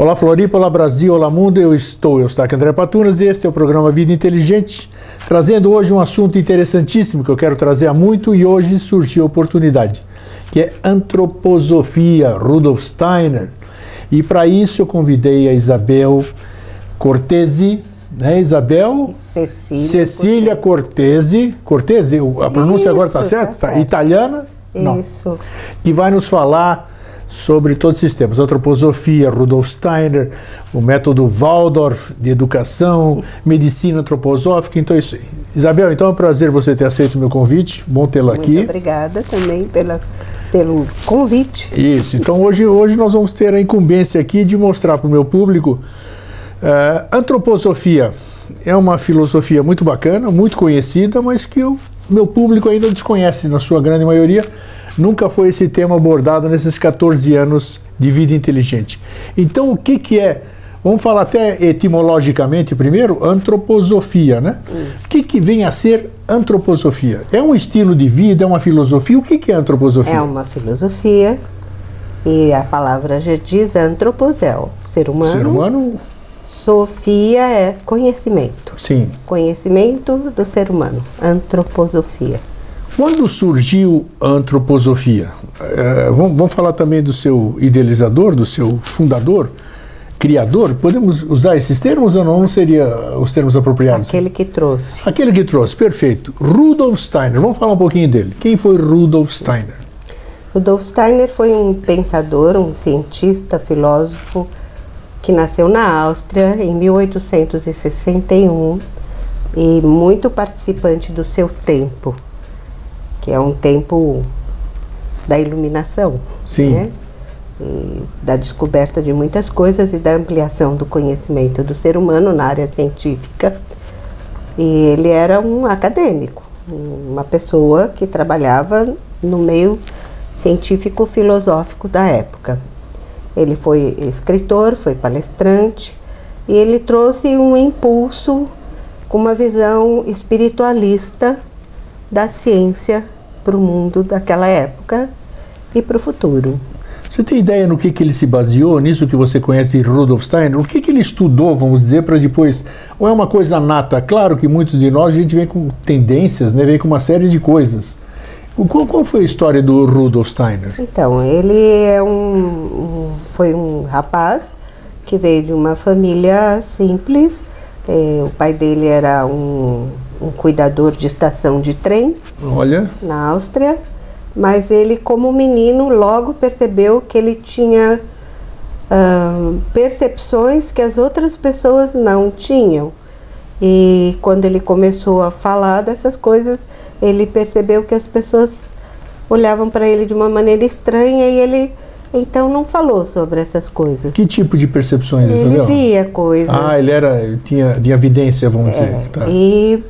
Olá Floripa, olá Brasil, olá mundo, eu estou, eu estou aqui André Patunas e este é o programa Vida Inteligente, trazendo hoje um assunto interessantíssimo que eu quero trazer há muito e hoje surgiu a oportunidade, que é antroposofia, Rudolf Steiner. E para isso eu convidei a Isabel Cortesi, né, Isabel? Cecília, Cecília Cortesi, Cortesi, a pronúncia Isso, agora está tá certa? Tá? certo. Italiana? Não. Isso. que vai nos falar sobre todos esses temas. Antroposofia, Rudolf Steiner, o método Waldorf de educação, medicina antroposófica, então é isso aí. Isabel, então é um prazer você ter aceito o meu convite, bom tê-la Muito aqui. obrigada também pela, pelo convite. Isso, então hoje, hoje nós vamos ter a incumbência aqui de mostrar para o meu público eh, antroposofia. É uma filosofia muito bacana, muito conhecida, mas que o meu público ainda desconhece, na sua grande maioria. Nunca foi esse tema abordado nesses 14 anos de vida inteligente. Então, o que, que é? Vamos falar até etimologicamente primeiro, antroposofia, né? O que, que vem a ser antroposofia? É um estilo de vida, é uma filosofia? O que, que é antroposofia? É uma filosofia e a palavra já diz antroposel, ser humano. Ser humano, Sofia é conhecimento. sim. Conhecimento do ser humano. Antroposofia. Quando surgiu a antroposofia? Eh, vamos, vamos falar também do seu idealizador, do seu fundador, criador? Podemos usar esses termos ou não? Não seria os termos apropriados? Aquele que trouxe. Aquele que trouxe, perfeito. Rudolf Steiner. Vamos falar um pouquinho dele. Quem foi Rudolf Steiner? Rudolf Steiner foi um pensador, um cientista, filósofo que nasceu na Áustria em 1861 e muito participante do seu tempo, que é um tempo da iluminação, Sim. né? Da descoberta de muitas coisas e da ampliação do conhecimento do ser humano na área científica. E ele era um acadêmico, uma pessoa que trabalhava no meio científico-filosófico da época. Ele foi escritor, foi palestrante e ele trouxe um impulso com uma visão espiritualista da ciência para o mundo daquela época e para o futuro. Você tem ideia no que, que ele se baseou, nisso que você conhece Rudolf Steiner? O que, que ele estudou, vamos dizer, para depois. Ou é uma coisa nata? Claro que muitos de nós a gente vem com tendências, né? vem com uma série de coisas. Qual, qual foi a história do Rudolf Steiner? Então, ele é um, foi um rapaz que veio de uma família simples. Eh, o pai dele era um, um cuidador de estação de trens Olha, na Áustria, mas ele, como menino, logo percebeu que ele tinha ah, percepções que as outras pessoas não tinham. E quando ele começou a falar dessas coisas, ele percebeu que as pessoas olhavam para ele de uma maneira estranha e ele então não falou sobre essas coisas. que tipo de percepções, Ele Isabel? via coisas. Ah, ele era, tinha, tinha evidência, vamos dizer. É, Tá. E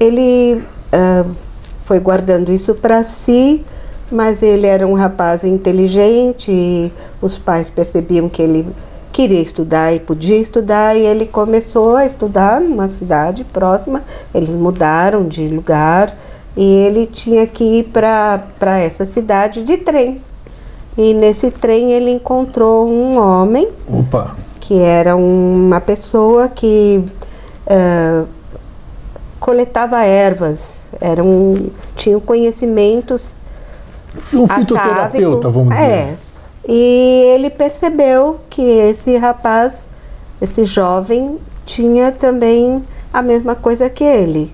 ele ah, foi guardando isso para si, mas ele era um rapaz inteligente e os pais percebiam que ele queria estudar e podia estudar e ele começou a estudar numa cidade próxima. Eles mudaram de lugar e ele tinha que ir para essa cidade de trem. E nesse trem ele encontrou um homem Opa, que era uma pessoa que eh, coletava ervas, era um, tinha conhecimentos um fitoterapeuta, vamos dizer. É. E ele percebeu que esse rapaz, esse jovem, tinha também a mesma coisa que ele.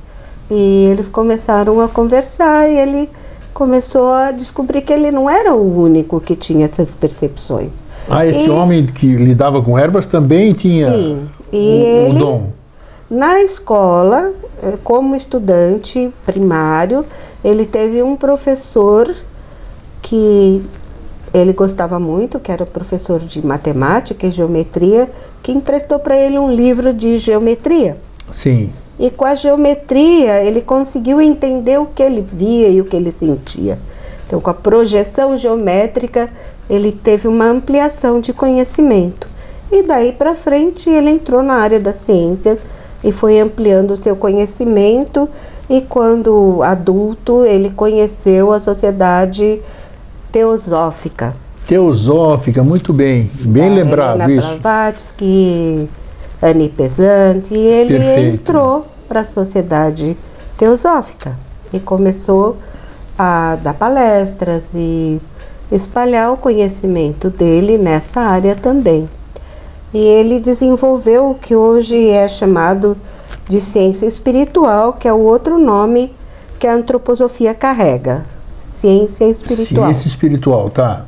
E eles começaram a conversar e ele começou a descobrir que ele não era o único que tinha essas percepções. Ah, esse E- homem que lidava com ervas também tinha Sim. o, o ele, dom. na escola, como estudante primário, ele teve um professor que ele gostava muito, que era professor de matemática e geometria, que emprestou para ele um livro de geometria. Sim. E com a geometria ele conseguiu entender o que ele via e o que ele sentia. Então, com a projeção geométrica, ele teve uma ampliação de conhecimento. E daí para frente ele entrou na área da ciência e foi ampliando o seu conhecimento. E quando adulto, ele conheceu a sociedade teosófica. Teosófica, muito bem. Bem da lembrado Helena isso. Blavatsky, Annie Pesante, e ele Perfeito. entrou para a sociedade teosófica e começou a dar palestras e espalhar o conhecimento dele nessa área também. E ele desenvolveu o que hoje é chamado de ciência espiritual, que é o outro nome que a antroposofia carrega. Ciência espiritual. Ciência espiritual, tá.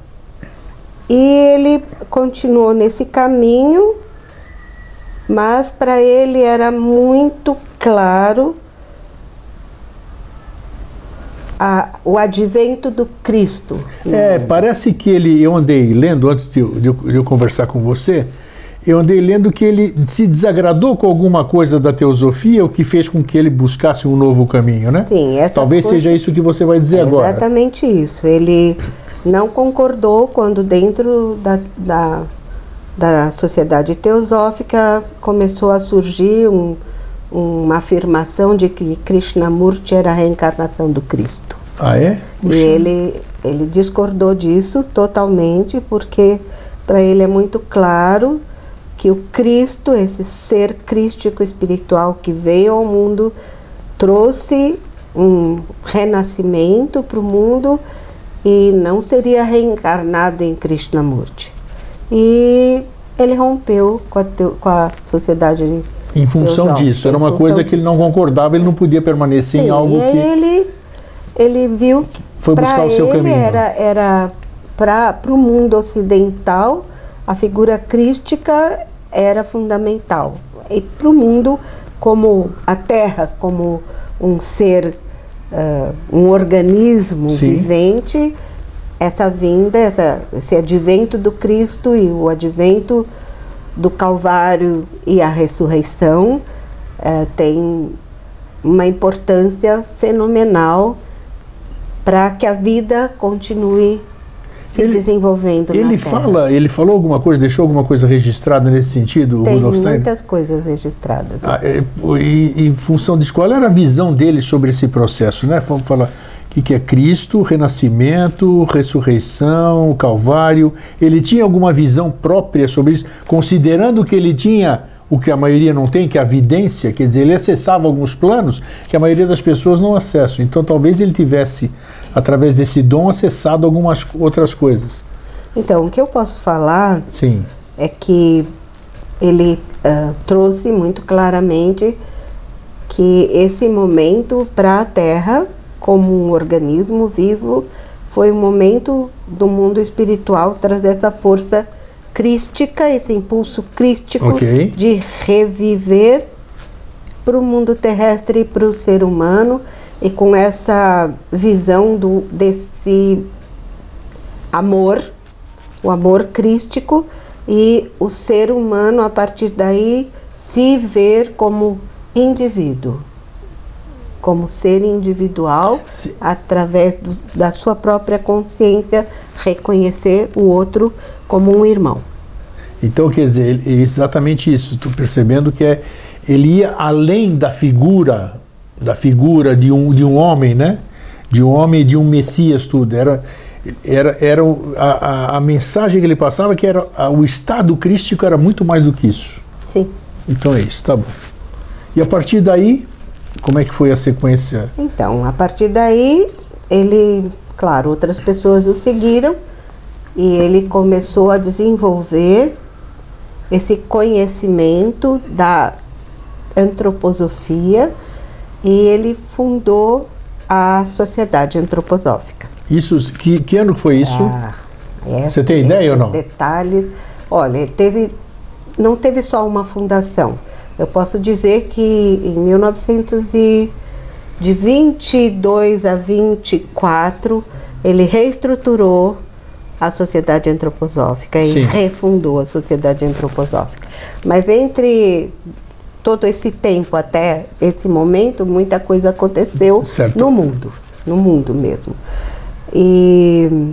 E ele continuou nesse caminho, mas para ele era muito claro a- o advento do Cristo. É, parece que ele, eu andei lendo antes de de de eu conversar com você, eu andei lendo que ele se desagradou com alguma coisa da teosofia, o que fez com que ele buscasse um novo caminho, né? Sim, essa Talvez coisa- seja isso que você vai dizer É agora. Exatamente isso. Ele não concordou quando dentro da, da, da sociedade teosófica começou a surgir um- uma afirmação de que Krishnamurti era a reencarnação do Cristo. Ah, é? E Puxa. ele, ele discordou disso totalmente, porque para ele é muito claro que o Cristo, esse ser crístico espiritual que veio ao mundo, trouxe um renascimento para o mundo e não seria reencarnado em Krishnamurti. E ele rompeu com a, teo- com a sociedade Em função teosófica, disso, era uma coisa que ele não concordava, ele não podia permanecer Sim, em algo e que. ele, ele viu Foi buscar o seu ele caminho. Era, era para o mundo ocidental, a figura crística era fundamental. E para o mundo, como a Terra, como um ser, ah, um organismo Sim. vivente, essa vinda, essa, esse advento do Cristo e o advento do Calvário e a ressurreição eh, tem uma importância fenomenal para que a vida continue se Ele- desenvolvendo Ele fala, ele falou alguma coisa, deixou alguma coisa registrada nesse sentido, Tem Rudolf Steiner? muitas coisas registradas. Ah, é, e, em função disso, qual era a visão dele sobre esse processo, né? Vamos falar o que é Cristo, renascimento, ressurreição, Calvário. Ele tinha alguma visão própria sobre isso, considerando que ele tinha o que a maioria não tem, que é a vidência, quer dizer, ele acessava alguns planos que a maioria das pessoas não acessam. Então, talvez ele tivesse, através desse dom, acessado algumas outras coisas. Então, o que eu posso falar Sim. é que ele ah, trouxe muito claramente que esse momento para a Terra, como um organismo vivo, foi um momento do mundo espiritual trazer essa força crística, esse impulso crístico Ok. de reviver para o mundo terrestre e para o ser humano e com essa visão do, desse amor, o amor crístico e o ser humano a partir daí se ver como indivíduo, como ser individual, através do- da sua própria consciência reconhecer o outro como um irmão. Então, quer dizer, é exatamente isso. Estou percebendo que é, ele ia além da figura, da figura de um, de um homem, né? De um homem, de um Messias, tudo. Era, era, era a, a, a mensagem que ele passava que era a- o estado crístico era muito mais do que isso. Sim. Então é isso, tá bom. E a partir daí, como é que foi a sequência? Então, a partir daí, ele, claro, outras pessoas o seguiram e ele começou a desenvolver esse conhecimento da antroposofia e ele fundou a Sociedade Antroposófica. Isso, que, que ano foi isso? Ah, é, Você tem ideia ou não? Detalhes. Olha, teve, não teve só uma fundação. Eu posso dizer que em 1900 e de 22 a 24 ele reestruturou a Sociedade Antroposófica e Sim. refundou a Sociedade Antroposófica. Mas entre todo esse tempo até esse momento, muita coisa aconteceu Certo. no mundo, no mundo mesmo. E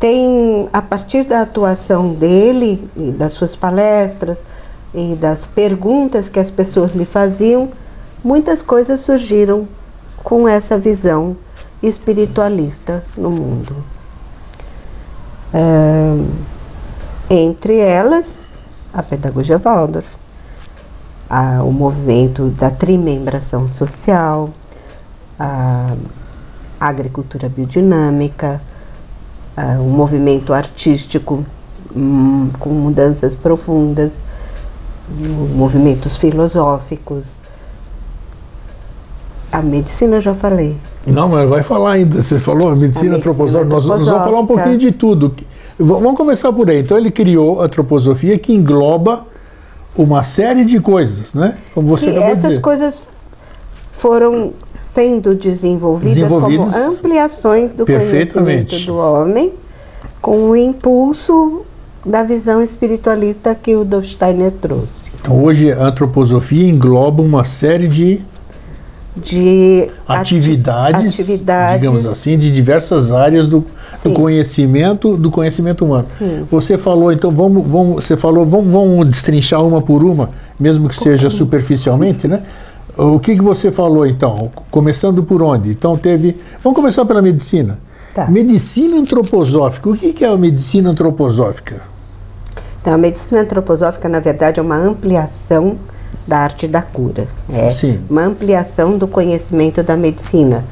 tem a partir da atuação dele e das suas palestras e das perguntas que as pessoas lhe faziam, muitas coisas surgiram com essa visão espiritualista no mundo. É, entre elas, a pedagogia Waldorf, a, o movimento da trimembração social, a, a agricultura biodinâmica, a, o movimento artístico hum, com mudanças profundas, movimentos filosóficos. A medicina já falei. Não, mas vai falar ainda. Você falou a medicina, a antroposófica. Nós, nós, vamos falar um pouquinho de tudo. Vamos começar por aí. Então ele criou a antroposofia que engloba uma série de coisas, né? Como você acabou de dizer. Essas coisas foram sendo desenvolvidas, como ampliações do conhecimento do homem, com o impulso da visão espiritualista que o Steiner trouxe. Então hoje a antroposofia engloba uma série de de atividades, atividades, digamos assim, de diversas áreas do, do conhecimento do conhecimento humano. Sim. Você falou, então vamos, vamos, você falou, vamos, vamos destrinchar uma por uma, mesmo que seja superficialmente, né? O que, que você falou então? Começando por onde? Então teve. Vamos começar pela medicina. Tá. Medicina antroposófica. O que, que é a medicina antroposófica? Então, a medicina antroposófica, na verdade, é uma ampliação da arte da cura. É Sim. uma ampliação do conhecimento da medicina.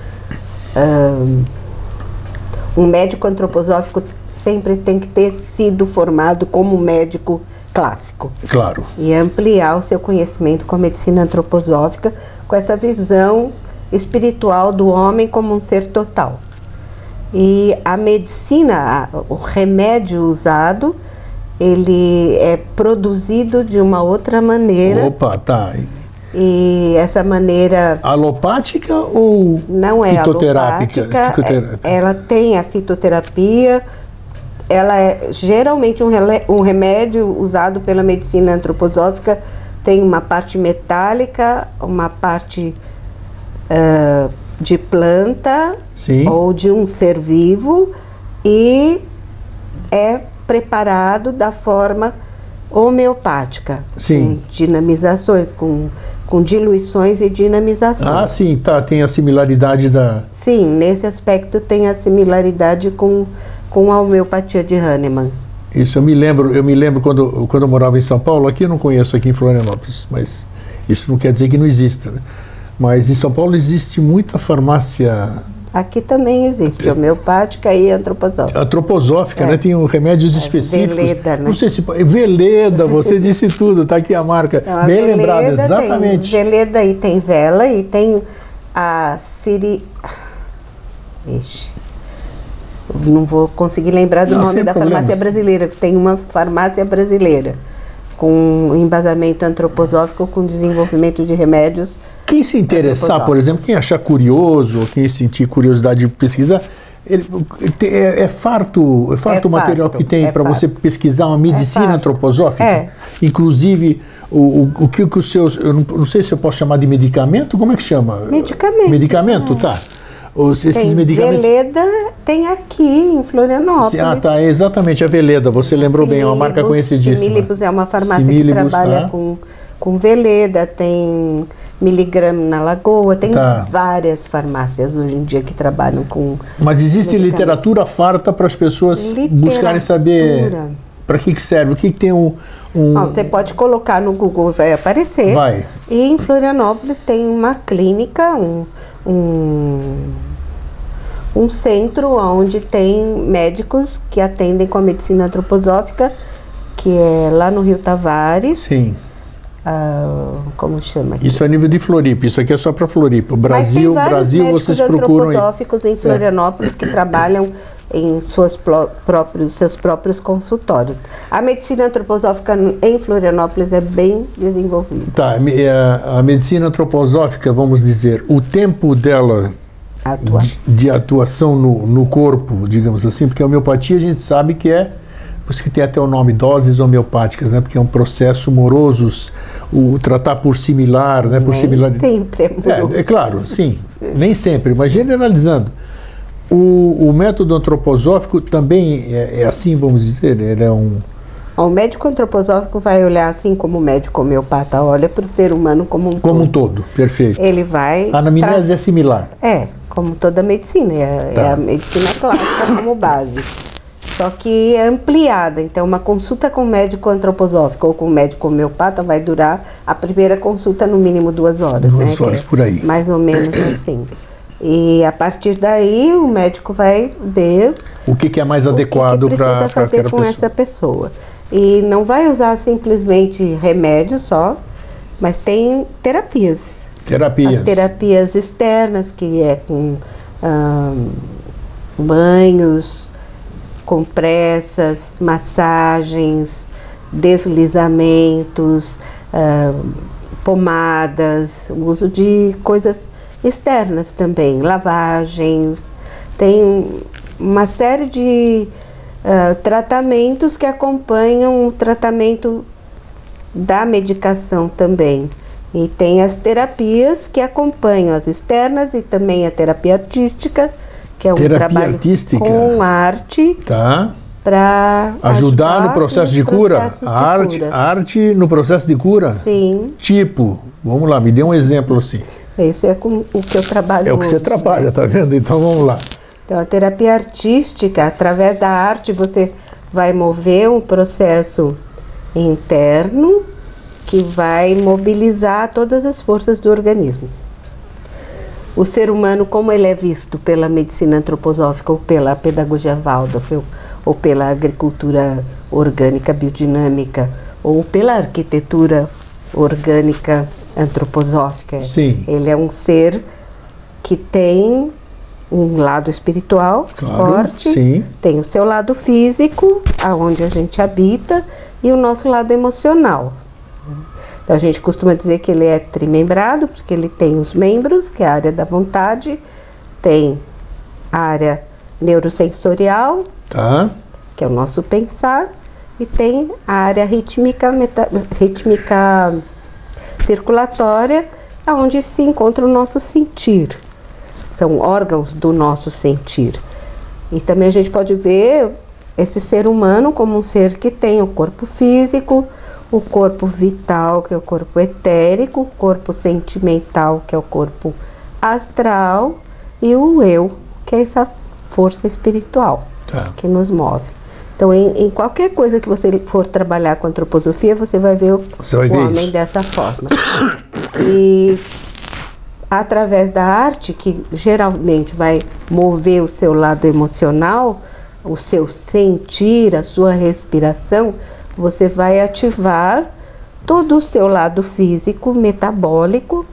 Um, médico antroposófico sempre tem que ter sido formado como médico clássico. Claro. E ampliar o seu conhecimento com a medicina antroposófica, com essa visão espiritual do homem como um ser total. E a medicina, o remédio usado, ele é produzido de uma outra maneira. Opa, tá. E essa maneira. Alopática ou não é fitoterápica? Fitoterápica. É, ela tem a fitoterapia, ela é geralmente um, um remédio usado pela medicina antroposófica, tem uma parte metálica, uma parte uh, de planta Sim. ou de um ser vivo e é preparado da forma homeopática. Sim. Com dinamizações, com, com diluições e dinamizações. Ah, sim, tá. Tem a similaridade da. Sim, nesse aspecto tem a similaridade com, com a homeopatia de Hahnemann. Isso, eu me lembro, eu me lembro quando, quando eu morava em São Paulo, aqui eu não conheço aqui em Florianópolis, mas isso não quer dizer que não exista. Né? Mas em São Paulo existe muita farmácia Aqui também existe homeopática e antroposófica. Antroposófica, é. né? Tem remédios é, específicos. Veleda, né? Não sei se. Veleda, você disse tudo, tá aqui a marca. Então, Bem lembrada, exatamente. Tem veleda e tem vela e tem a Siri. Ixi. Não vou conseguir lembrar do não, nome da problemas. farmácia brasileira, tem uma farmácia brasileira com embasamento antroposófico com desenvolvimento de remédios quem se interessar, por exemplo, quem achar curioso, quem sentir curiosidade de pesquisar, ele, é, é, farto, é farto é o material farto, que tem é para você pesquisar uma medicina é antroposófica. É. Inclusive, o, o, o, que, que os seus. Eu não, não, sei se eu posso chamar de medicamento, como é que chama? Medicamento. Medicamento, tá. Os, esses tem medicamentos. Veleda tem aqui em Florianópolis. Ah, tá, exatamente, a Veleda, você lembrou Similibus, bem, é uma marca conhecidíssima. Similibus é uma farmácia Similibus, que trabalha tá. com, com Veleda, tem miligrama na Lagoa, tem tá. várias farmácias hoje em dia que trabalham com. Mas existe literatura farta para as pessoas literatura. buscarem saber para que, que serve, o que, que tem um. um... Ah, você pode colocar no Google, vai aparecer. Vai. E em Florianópolis tem uma clínica, um, um, um centro onde tem médicos que atendem com a medicina antroposófica, que é lá no Rio Tavares. Sim Uh, como chama? Aqui? Isso é nível de Floripa, isso aqui é só para Floripa. Brasil, Brasil, vocês procuram antroposóficos em Florianópolis é. que trabalham em suas próprios, seus próprios consultórios. A medicina antroposófica em Florianópolis é bem desenvolvida. Tá, a, medicina antroposófica, vamos dizer, o tempo dela de, de, atuação no, no corpo, digamos assim, porque a homeopatia a gente sabe que é por isso que tem até o nome doses homeopáticas, né? Porque é um processo moroso, o tratar por similar, né? Por Nem similar. sempre é moroso. É, é claro, sim. Nem sempre, mas generalizando. O, o método antroposófico também é, é, assim, vamos dizer, ele é um... O médico antroposófico vai olhar assim como o médico homeopata olha para o ser humano como um como todo. um todo, perfeito. Ele vai... A anamnese é similar. É, como toda medicina, é, Tá. é a medicina clássica como base. Só que é ampliada, então uma consulta com médico antroposófico ou com médico homeopata vai durar a primeira consulta no mínimo duas horas. Duas né, horas é por aí. Mais ou menos assim. E a partir daí o médico vai ver O que, que é mais o que que adequado para fazer com pessoa? essa pessoa. E não vai usar simplesmente remédio só, mas tem terapias. Terapias. As terapias externas, que é com ahn, banhos, compressas, massagens, deslizamentos, ahn, pomadas, o uso de coisas externas também, lavagens. Tem uma série de ah, tratamentos que acompanham o tratamento da medicação também. E tem as terapias que acompanham as externas e também a terapia artística, que é um Terapia trabalho artística? com arte Tá? para Ajudar no processo de cura? processos A de arte, cura. a arte no processo de cura? Sim, Tipo, vamos lá, me dê um exemplo assim. Isso é com o que eu trabalho É o que você hoje. trabalha, tá vendo? Então vamos lá. Então, a terapia artística, através da arte, você vai mover um processo interno que vai mobilizar todas as forças do organismo. O ser humano, como ele é visto pela medicina antroposófica ou pela pedagogia Waldorf ou, ou pela agricultura orgânica biodinâmica ou pela arquitetura orgânica antroposófica, Sim. ele é um ser que tem um lado espiritual Claro, forte, sim. tem o seu lado físico, aonde a gente habita, e o nosso lado emocional. Então a gente costuma dizer que ele é trimembrado, porque ele tem os membros, que é a área da vontade, tem a área neurosensorial, Tá? que é o nosso pensar, e tem a área rítmica, meta- rítmica circulatória, onde se encontra o nosso sentir. São órgãos do nosso sentir. E também a gente pode ver esse ser humano como um ser que tem o corpo físico, o corpo vital, que é o corpo etérico, o corpo sentimental, que é o corpo astral, e o eu, que é essa força espiritual Tá. que nos move. Então, em, em qualquer coisa que você for trabalhar com antroposofia, você vai ver o, vai o ver homem isso. dessa forma. E através da arte, que geralmente vai mover o seu lado emocional, o seu sentir, a sua respiração, você vai ativar todo o seu lado físico, metabólico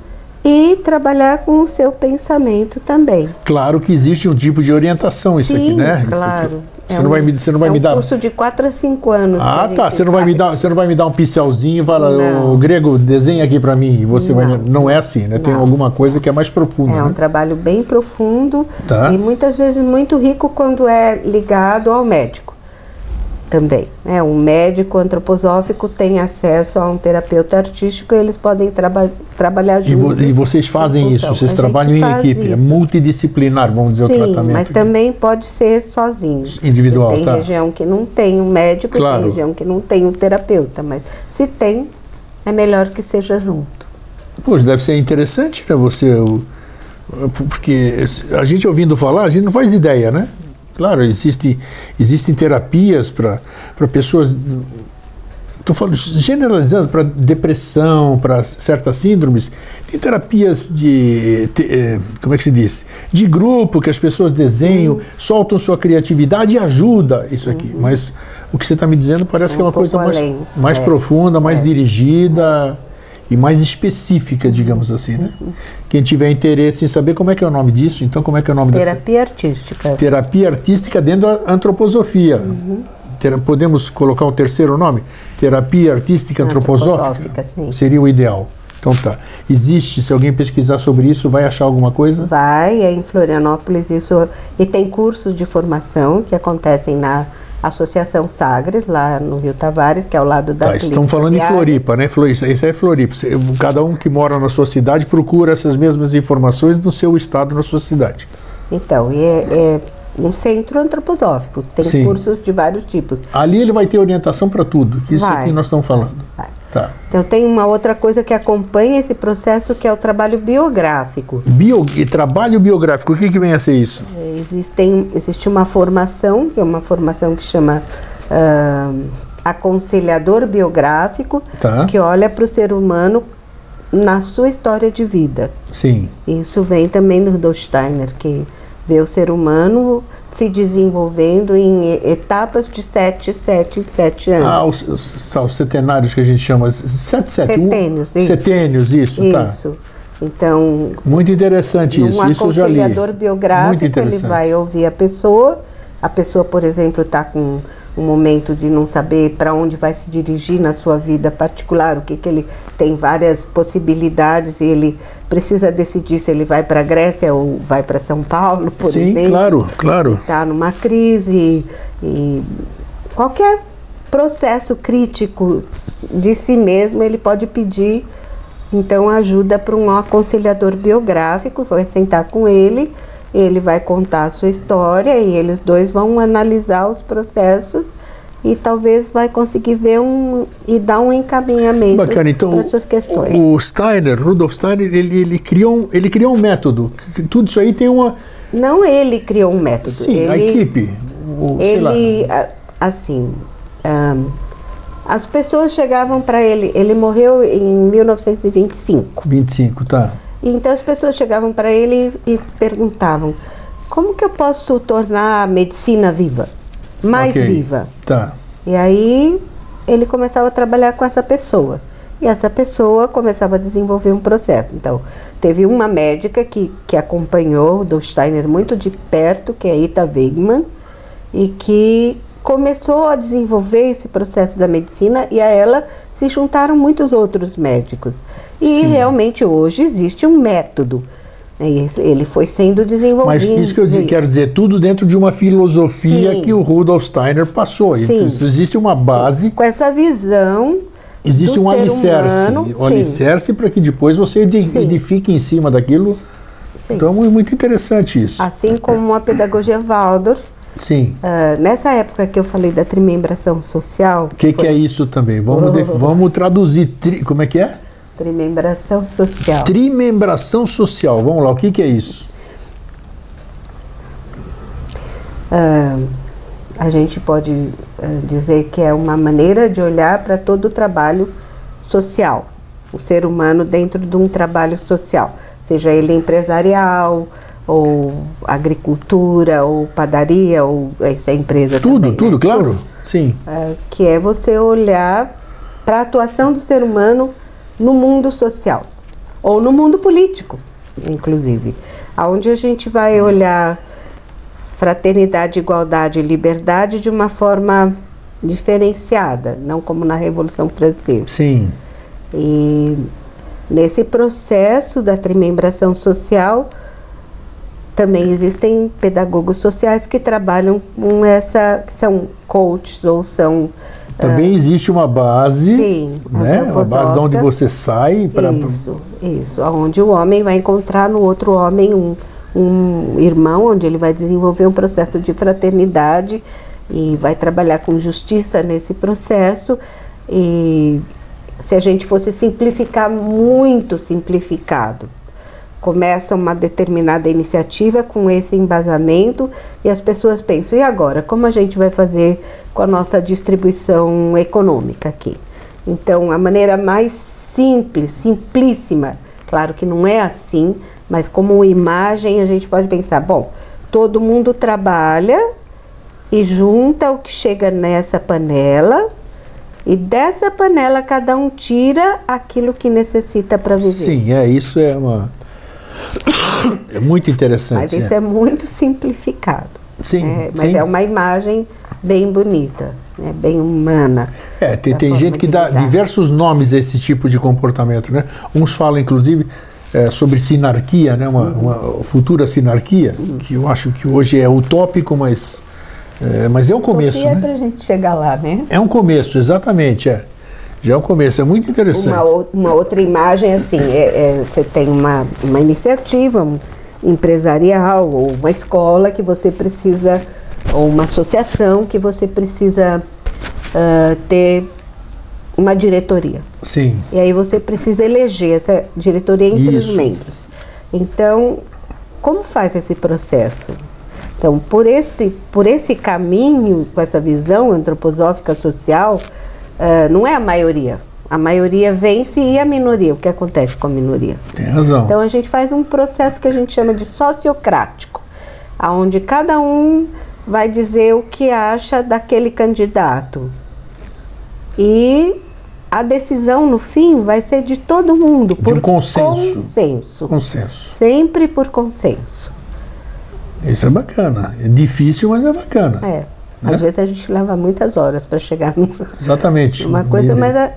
e trabalhar com o seu pensamento também. Claro que existe um tipo de orientação isso aqui, Sim, né? Isso claro. É Você não um- vai me, você não vai é me um dar. curso de 4 a 5 anos. Ah, tá. Você não vai me dar, você não vai me dar um pincelzinho e falar, Não. o grego desenha aqui para mim e você vai. Não. Não é assim, né? Tem Não. alguma coisa que é mais profunda. É um né? trabalho bem profundo Tá. e muitas vezes muito rico quando é ligado ao médico também. É, um médico antroposófico tem acesso a um terapeuta artístico e eles podem traba trabalhar E, vo- juntos. e vocês fazem em isso, vocês A trabalham em equipe, é isso. multidisciplinar, vamos dizer, o Sim, tratamento. mas também pode ser sozinho. Individual, tem tá. região que não tem um médico e Claro. tem região que não tem um terapeuta, mas se tem, é melhor que seja junto. Poxa, deve ser interessante, né? Você. o- Porque a gente ouvindo falar, a gente não faz ideia, né? Claro, existe, existem terapias para pessoas. Estou falando, generalizando, para depressão, para certas síndromes. Tem terapias de. te- eh, como é que se diz? De grupo, que as pessoas desenham, soltam sua criatividade e ajuda isso aqui. Mas o que você está me dizendo parece É que é um uma coisa mais, além. mais É. profunda, mais dirigida e mais específica, digamos assim, né? Quem tiver interesse em saber como é que é o nome disso, então como é que é o nome dessa Terapia artística. terapia artística dentro da antroposofia. Uhum. Tera- podemos colocar um terceiro nome? Terapia artística antroposófica? Antroposófica, sim. Seria o ideal. Então tá. Existe, se alguém pesquisar sobre isso, vai achar alguma coisa? Vai, é em Florianópolis isso e tem cursos de formação que acontecem na Associação Sagres, lá no Rio Tavares, que é ao lado da Tá, estamos falando em. Floripa, né? Isso é Floripa. Cada um que mora na sua cidade procura essas mesmas informações no seu estado, na sua cidade. Então, e é, é um centro antroposófico, tem Sim. cursos de vários tipos. Ali ele vai ter orientação para tudo. Isso Vai. aqui nós estamos falando. Vai. Tá. Então tem uma outra coisa que acompanha esse processo que é o trabalho biográfico. Bio, e trabalho biográfico, o que, que vem a ser isso? Existem, existe uma formação, que é uma formação que chama ah, aconselhador biográfico, Tá. que olha para o ser humano na sua história de vida. Sim. Isso vem também do Rudolf Steiner, que vê o ser humano se desenvolvendo em etapas de 7, 7 e 7 anos. Ah, os, os, os setenários que a gente chama. Sete, sete, um- Setênios, isso. Setênios, isso, tá. Isso. Então, Muito interessante isso. um Isso eu já li. aconselhador Muito biográfico, ele interessante. vai ouvir a pessoa. A pessoa, por exemplo, está com um momento de não saber para onde vai se dirigir na sua vida particular, o que, que ele tem várias possibilidades e ele precisa decidir se ele vai para a Grécia ou vai para São Paulo, por Sim, exemplo. claro, claro. Está numa crise e qualquer processo crítico de si mesmo ele pode pedir então ajuda para um aconselhador biográfico, vai sentar com ele, ele vai contar a sua história e eles dois vão analisar os processos e talvez vai conseguir ver um e dar um encaminhamento Bacana, então para suas questões. o, Steiner, Rudolf Steiner, ele, ele, criou um, ele criou um método. Tudo isso aí tem uma. Não ele criou um método, Sim, a ele equipe. O, ele a- assim ahn, as pessoas chegavam para ele ele morreu em 1925 25, tá. Então as pessoas chegavam para ele e perguntavam como que eu posso tornar a medicina viva mais Ok, viva Tá. e aí ele começava a trabalhar com essa pessoa. E essa pessoa começava a desenvolver um processo. Então, teve uma médica que, que acompanhou o Steiner muito de perto, que é a Ita Wegman, e que começou a desenvolver esse processo da medicina e a ela se juntaram muitos outros médicos. E Sim. realmente hoje existe um método. E Ele foi sendo desenvolvido. Mas isso que eu di- quero dizer, tudo dentro de uma filosofia Sim. que o Rudolf Steiner passou. Sim. Então, existe uma base, com essa visão existe um alicerce. humano, um sim. alicerce para que depois você edi- Sim. edifique em cima daquilo. Sim. Então é mu- muito interessante isso. Assim como a pedagogia Waldorf, Sim. ah, nessa época que eu falei da trimembração social, O que, que é isso também? Vamos, def- vamos traduzir. tri- como é que é? trimembração social, Trimembração social. Vamos lá, o que, que é isso? ah, a gente pode ah, dizer que é uma maneira de olhar para todo o trabalho social, o ser humano dentro de um trabalho social, seja ele empresarial, ou agricultura, ou padaria, ou isso é empresa Tudo, também, né? tudo, claro. Sim. Ah, que é você olhar para a atuação do ser humano no mundo social ou no mundo político, inclusive, aonde a gente vai olhar fraternidade, igualdade e liberdade de uma forma diferenciada, não como na Revolução Francesa. Sim. E nesse processo da trimembração social, também existem pedagogos sociais que trabalham com essa, que são coaches ou são. Também existe uma base, Sim, né? Uma base de onde você sai para. Isso, isso. Onde o homem vai encontrar no outro homem um, um irmão, onde ele vai desenvolver um processo de fraternidade e vai trabalhar com justiça nesse processo. E se a gente fosse simplificar muito simplificado, começa uma determinada iniciativa com esse embasamento e as pessoas pensam, e agora, como a gente vai fazer com a nossa distribuição econômica aqui? Então, a maneira mais simples, simplíssima, claro que não é assim, mas como imagem a gente pode pensar, bom, todo mundo trabalha e junta o que chega nessa panela e dessa panela cada um tira aquilo que necessita para viver. Sim, é isso é uma é muito interessante. Mas isso é muito simplificado. Sim, né? Mas sim. é uma imagem bem bonita, né? bem humana. É, tem, tem gente que dá diversos nomes a esse tipo de comportamento, né? Uns falam, inclusive, é, sobre sinarquia, né? Uma, Uhum. uma futura sinarquia, que eu acho que hoje é utópico, mas é, mas é um começo, Utopia é né? para a gente chegar lá, né? É um começo, exatamente, é. Já é um começo, é muito interessante. Uma, ou- uma outra imagem, assim, é- é, você tem uma, uma iniciativa, empresarial ou uma escola que você precisa, ou uma associação que você precisa uh, ter uma diretoria. Sim. E aí você precisa eleger essa diretoria entre Isso. os membros. Então, como faz esse processo? Então, por esse, por esse caminho, com essa visão antroposófica social, uh, não é a maioria. A maioria vence e a minoria. O que acontece com a minoria? Tem razão. Então, a gente faz um processo que a gente chama de sociocrático, aonde cada um vai dizer o que acha daquele candidato. E a decisão no fim vai ser de todo mundo por de um consenso. consenso. Consenso. Sempre por consenso. Isso é bacana. É difícil, mas é bacana. É. Né? Às vezes a gente leva muitas horas para chegar numa, Exatamente. Uma coisa, mas a,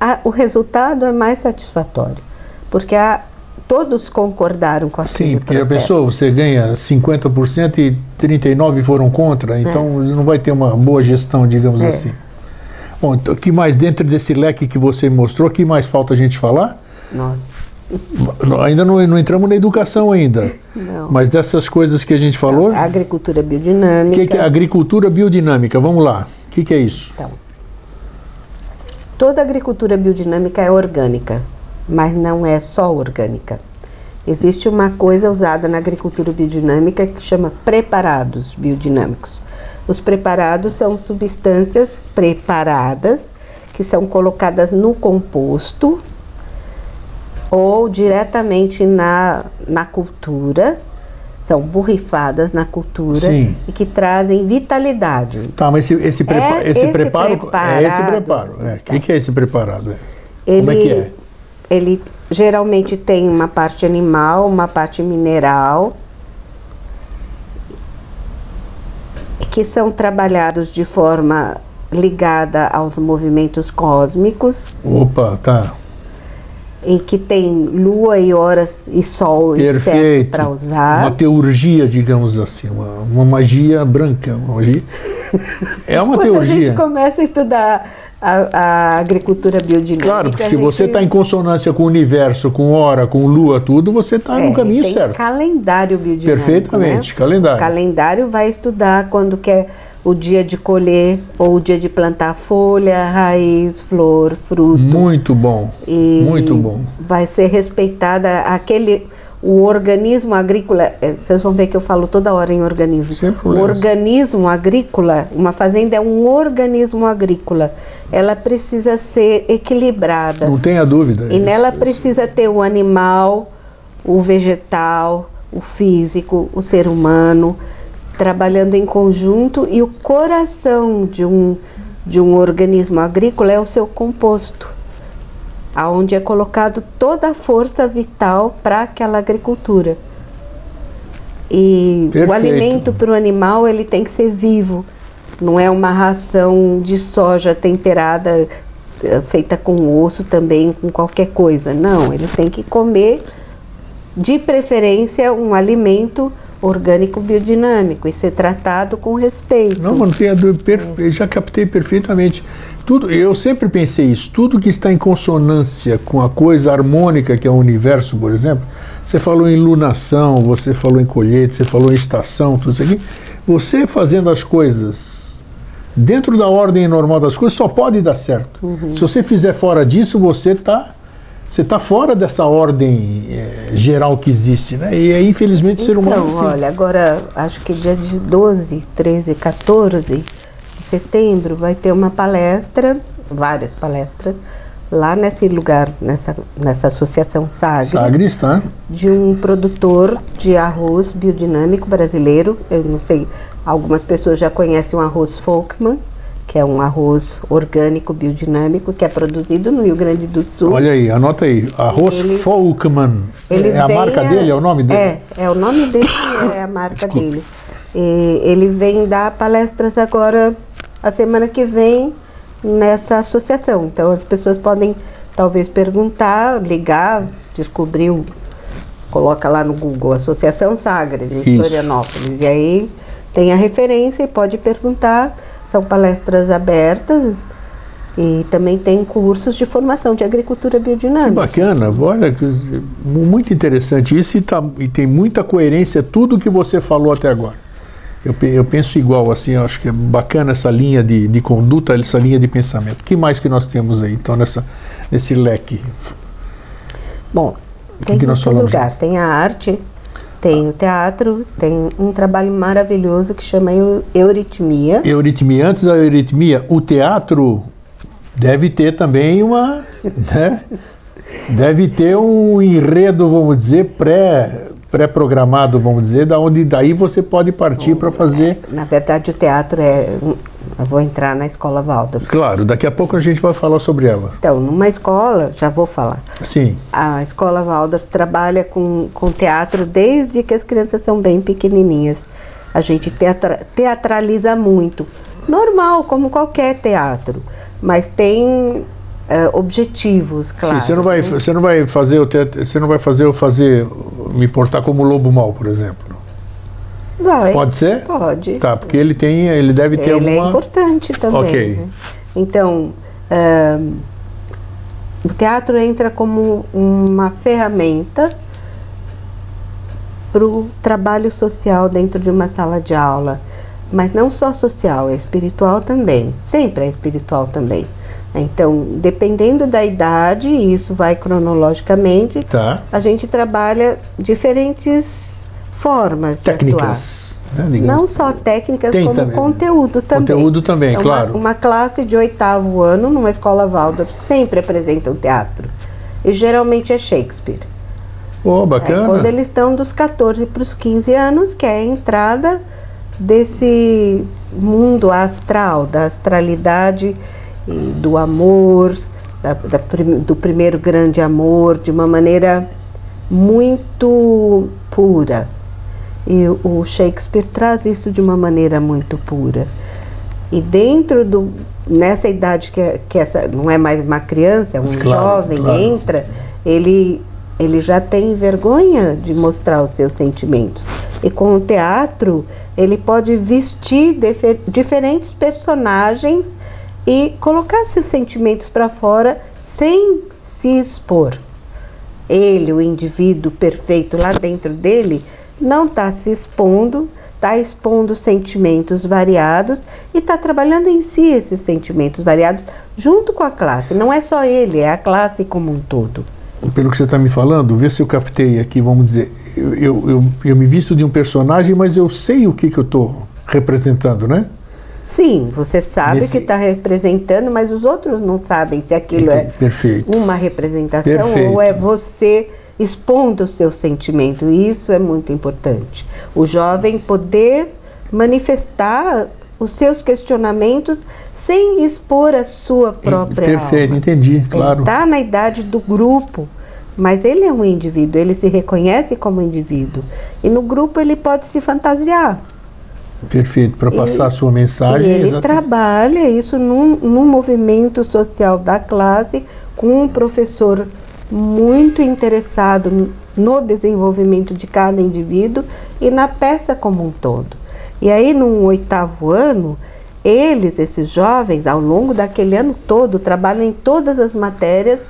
a, o resultado é mais satisfatório. Porque a, todos concordaram com aquilo. Sim, porque a pessoa, você ganha 50% e 39% foram contra, então é. não vai ter uma boa gestão, digamos é. assim. Bom, então, que mais dentro desse leque que você mostrou, que mais falta a gente falar? Nossa. Ainda não, não, entramos na educação ainda. Não. Mas dessas coisas que a gente falou. A agricultura biodinâmica. Que, que, é agricultura biodinâmica? Vamos lá. O que, que é isso? Então, toda agricultura biodinâmica é orgânica, mas não é só orgânica. Existe uma coisa usada na agricultura biodinâmica que chama preparados biodinâmicos. Os preparados são substâncias preparadas que são colocadas no composto ou diretamente na, na cultura, são borrifadas na cultura Sim. e que trazem vitalidade. Tá, mas esse, esse, prepa é esse, esse preparo, é esse preparo. O é. que, que, é esse preparado? É. Ele, Como é que é? Ele geralmente tem uma parte animal, uma parte mineral que são trabalhados de forma ligada aos movimentos cósmicos. Opa, tá. E que tem lua e horas e sol Perfeito. para usar. Uma teurgia, digamos assim, uma, uma magia branca. Uma magia. É uma Quando teurgia. a gente começa a estudar a, a agricultura biodinâmica. Claro, porque se você está em consonância com o universo, com hora, com lua, tudo, você está é, no caminho tem certo. calendário biodinâmico. Perfeitamente, né? calendário. O calendário vai estudar quando quer o dia de colher ou o dia de plantar folha, raiz, flor, fruto. Muito bom. E muito bom. Vai ser respeitada aquele o organismo agrícola, é, vocês vão ver que eu falo toda hora em organismo. Sempre o organismo agrícola, uma fazenda é um organismo agrícola. Ela precisa ser equilibrada. Não tenha dúvida. E nela precisa ter o animal, o vegetal, o físico, o ser humano trabalhando em conjunto e o coração de um de um organismo agrícola é o seu composto aonde é colocado toda a força vital para aquela agricultura. E Perfeito. o alimento para o animal ele tem que ser vivo, não é uma ração de soja temperada eh, feita com osso também, com qualquer coisa. Não, ele tem que comer de preferência um alimento orgânico biodinâmico e ser tratado com respeito. Não, não tenho dúvida, já captei perfeitamente. Tudo, eu sempre pensei isso, tudo que está em consonância com a coisa harmônica que é o universo, por exemplo, você falou em lunação, você falou em colheita, você falou em estação, tudo isso aqui, você fazendo as coisas dentro da ordem normal das coisas só pode dar certo. Uhum. Se você fizer fora disso, você está você está fora dessa ordem é, geral que existe, né? E aí, infelizmente, o ser humano é assim. olha, agora, acho que dia 12, 13, 14 setembro vai ter uma palestra, várias palestras, lá nesse lugar, nessa, nessa associação Sagres. Sagres, tá? De um produtor de arroz biodinâmico brasileiro. Eu não sei, algumas pessoas já conhecem o arroz Folkman, que é um arroz orgânico biodinâmico que é produzido no Rio Grande do Sul. Olha aí, anota aí, arroz ele, Folkman. Ele é a marca a, dele, é o nome dele? É, é o nome dele, é a marca dele. E ele vem dar palestras agora a semana que vem nessa associação. Então as pessoas podem talvez perguntar, ligar, descobrir, coloca lá no Google Associação Sagres, em Isso. Florianópolis. E aí tem a referência e pode perguntar. São palestras abertas E também tem cursos de formação de agricultura biodinâmica. Que bacana, olha, que- muito interessante isso e, tá- e tem muita coerência tudo que você falou até agora. Eu, eu penso igual, assim, acho que é bacana essa linha de, de conduta, essa linha de pensamento. O que mais que nós temos aí, então, nessa, nesse leque? Bom, que tem que em nós falamos? lugar. Tem a arte, tem o teatro, tem um trabalho maravilhoso que chama Eu- Euritmia. Euritmia, antes da euritmia, o teatro deve ter também uma. Né? Deve ter um enredo, vamos dizer, pré, pré-programado, vamos dizer, da onde daí você pode partir para fazer. Na verdade, o teatro é. Eu vou entrar na escola Waldorf. Claro, daqui a pouco a gente vai falar sobre ela. Então, numa escola, já vou falar. Sim, A escola Waldorf trabalha com, com teatro desde que as crianças são bem pequenininhas. A gente teatra- teatraliza muito. Normal, como qualquer teatro. Mas tem eh, objetivos, claro. Sim, você não vai, né? você não vai fazer o teatro, você não vai fazer eu fazer me portar como lobo mau, por exemplo. Vai. Pode ser? Pode. Tá, porque ele tem, ele deve ter Ele é alguma importante também. Ok. né? Então, ahn, o teatro entra como uma ferramenta para o trabalho social dentro de uma sala de aula. Mas não só social, é espiritual também. Sempre é espiritual também. Então, dependendo da idade, isso vai cronologicamente, Tá. a gente trabalha diferentes formas de atuar. técnicas, né. Não só técnicas, Tem como também. conteúdo também. Conteúdo também, Então, claro. Uma, uma classe de oitavo ano, numa escola Waldorf, sempre apresenta um teatro. E geralmente é Shakespeare. Oh, É, bacana. quando eles estão dos 14 para os 15 anos, que é a entrada desse mundo astral, da astralidade do amor, da- da do primeiro grande amor, de uma maneira muito pura. E o Shakespeare traz isso de uma maneira muito pura. E dentro do nessa idade que, que essa não é mais uma criança, é um Claro, jovem claro. entra, ele ele já tem vergonha de mostrar os seus sentimentos. E com o teatro, ele pode vestir diferentes personagens e colocar seus sentimentos para fora sem se expor ele, o indivíduo perfeito lá dentro dele, não está se expondo, está expondo sentimentos variados e está trabalhando em si esses sentimentos variados junto com a classe. Não é só ele, é a classe como um todo. Pelo que você está me falando, vê se eu captei aqui, vamos dizer. Eu, eu, eu, me visto de um personagem, mas eu sei o que, que eu estou representando, né? Sim, você sabe Nesse- que está representando, mas os outros não sabem se aquilo é Perfeito. uma representação Perfeito. ou é você expondo o seu sentimento. E isso é muito importante. O jovem poder manifestar os seus questionamentos sem expor a sua própria Perfeito, alma. entendi, claro. Ele está na idade do grupo, mas ele é um indivíduo, ele se reconhece como indivíduo. E no grupo ele pode se fantasiar. Perfeito, para passar a sua mensagem. ele exata- trabalha isso num, num movimento social da classe com um professor muito interessado no desenvolvimento de cada indivíduo e na peça como um todo. E aí, no oitavo ano, eles, esses jovens, ao longo daquele ano todo, trabalham em todas as matérias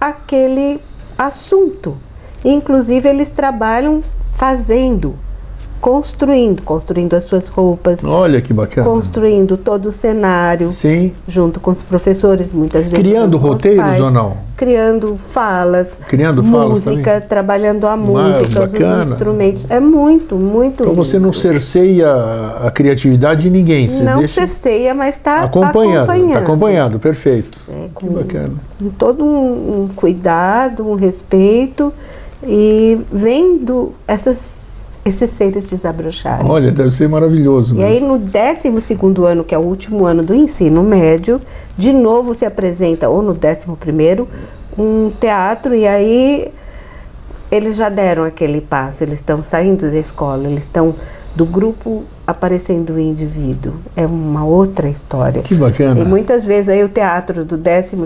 aquele assunto. Inclusive, eles trabalham fazendo, construindo, construindo as suas roupas, Olha que bacana. construindo todo o cenário, Sim. junto com os professores, muitas vezes. Criando roteiros pais, ou não? Criando falas. Criando falas música, também? trabalhando a Mas, música, os instrumentos. É muito, muito. Então você não lindo. cerceia a- criatividade de ninguém. Você Não deixa cerceia, mas está acompanhando. Está acompanhando, perfeito. É, que com- bacana. com todo um, um cuidado, um respeito e vendo essas, esses seres desabrocharem. Olha, deve ser maravilhoso. E aí, no 12 ano, que é o último ano do ensino médio, de novo se apresenta, ou no 11, um teatro, e aí eles já deram aquele passo, eles estão saindo da escola, eles estão do grupo aparecendo o indivíduo. É uma outra história. Que bacana. E muitas vezes aí o teatro do 12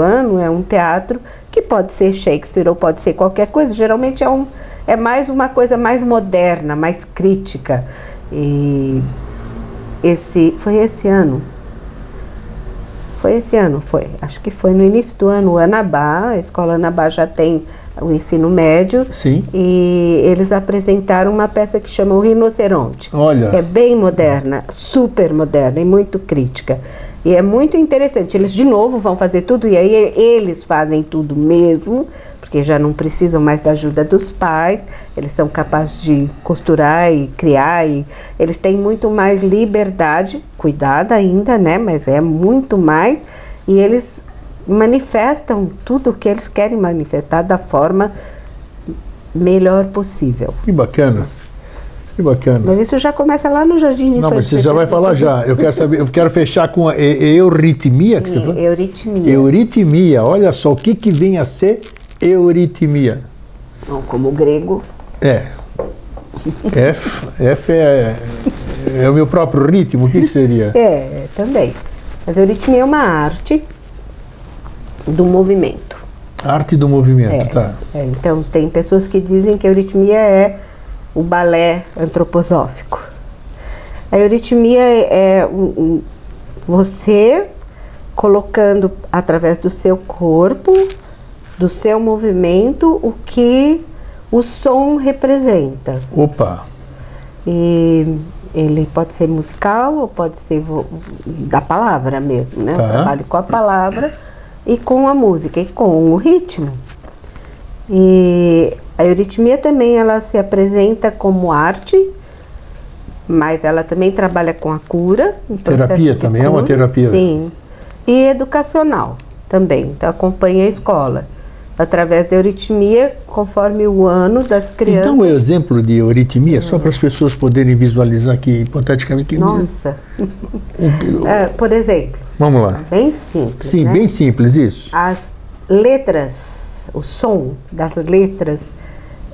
ano é um teatro que pode ser Shakespeare ou pode ser qualquer coisa. Geralmente é, um, é mais uma coisa mais moderna, mais crítica. E esse foi esse ano. Foi esse ano, foi. Acho que foi no início do ano, o Anabá, a escola Anabá já tem o ensino médio. Sim. E eles apresentaram uma peça que chama O Rinoceronte. Olha. É bem moderna, super moderna e muito crítica. E é muito interessante. Eles de novo vão fazer tudo, e aí eles fazem tudo mesmo, porque já não precisam mais da ajuda dos pais, eles são capazes de costurar e criar, e eles têm muito mais liberdade, cuidada ainda, né? Mas é muito mais, e eles manifestam tudo o que eles querem manifestar da forma melhor possível. Que bacana. Que bacana. Mas isso já começa lá no Jardim de Não, mas você já vai falar já. Eu quero saber, eu quero fechar com a e- euritmia que você falou. Euritmia. Euritmia, olha só, o que, que vem a ser euritmia? Como o grego. É. F, F é, é o meu próprio ritmo, o que, que seria? É, também. A euritmia é uma arte do movimento. Arte do movimento, É, tá. é, então, tem pessoas que dizem que a euritmia é o balé antroposófico. A euritmia é, é um- um- você colocando através do seu corpo, do seu movimento, o que o som representa. Opa, E ele pode ser musical ou pode ser da palavra mesmo, né? Tá. Trabalho com a palavra e com a música e com o ritmo. E a euritmia também ela se apresenta como arte, mas ela também trabalha com a cura. então Terapia também, é uma cura, terapia. Sim. E educacional também. Então acompanha a escola. Através da euritmia, conforme o ano das crianças. então o exemplo de euritmia, só para as pessoas poderem visualizar aqui, hipoteticamente. que- Nossa! É, por exemplo, Vamos lá. bem simples. Sim, né? bem simples isso. As letras, o som das letras,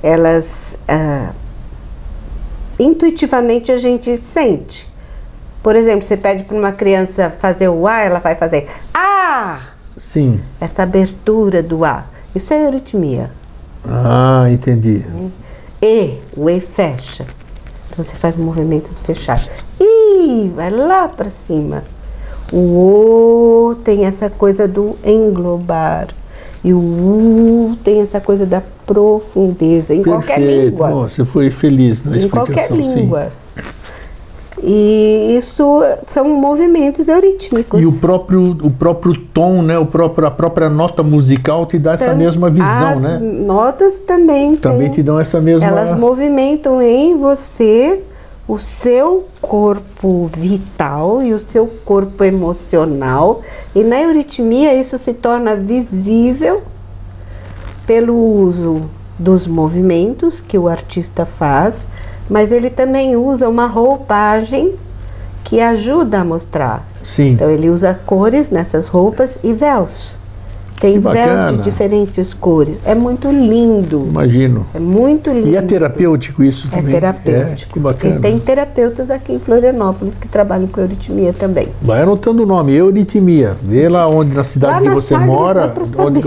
elas ah, intuitivamente a gente sente. Por exemplo, você pede para uma criança fazer o A, ela vai fazer A! Sim. Essa abertura do A. Isso é euritmia. Ah, entendi. E, o E fecha. Então você faz o movimento de fechar. E vai lá para cima. O O tem essa coisa do englobar. E o U tem essa coisa da profundeza. Em qualquer Perfeito. língua. Bom, você foi feliz na em qualquer explicação, sim. língua. E isso são movimentos eurítmicos. E o próprio, o próprio tom, né, o próprio, a própria nota musical te dá essa Então, mesma visão, as né? notas também Também têm- te dão essa mesma. Elas movimentam em você o seu corpo vital e o seu corpo emocional. E na euritmia isso se torna visível pelo uso dos movimentos que o artista faz, mas ele também usa uma roupagem que ajuda a mostrar. Sim. Então ele usa cores nessas roupas e véus. Tem véus de diferentes cores. É muito lindo. Imagino. É muito lindo. E é terapêutico isso É também? terapêutico. É, que bacana. E tem terapeutas aqui em Florianópolis que trabalham com euritmia também. Vai anotando o nome, euritmia. Vê lá onde, na cidade Lá que na você Sagres mora. onde-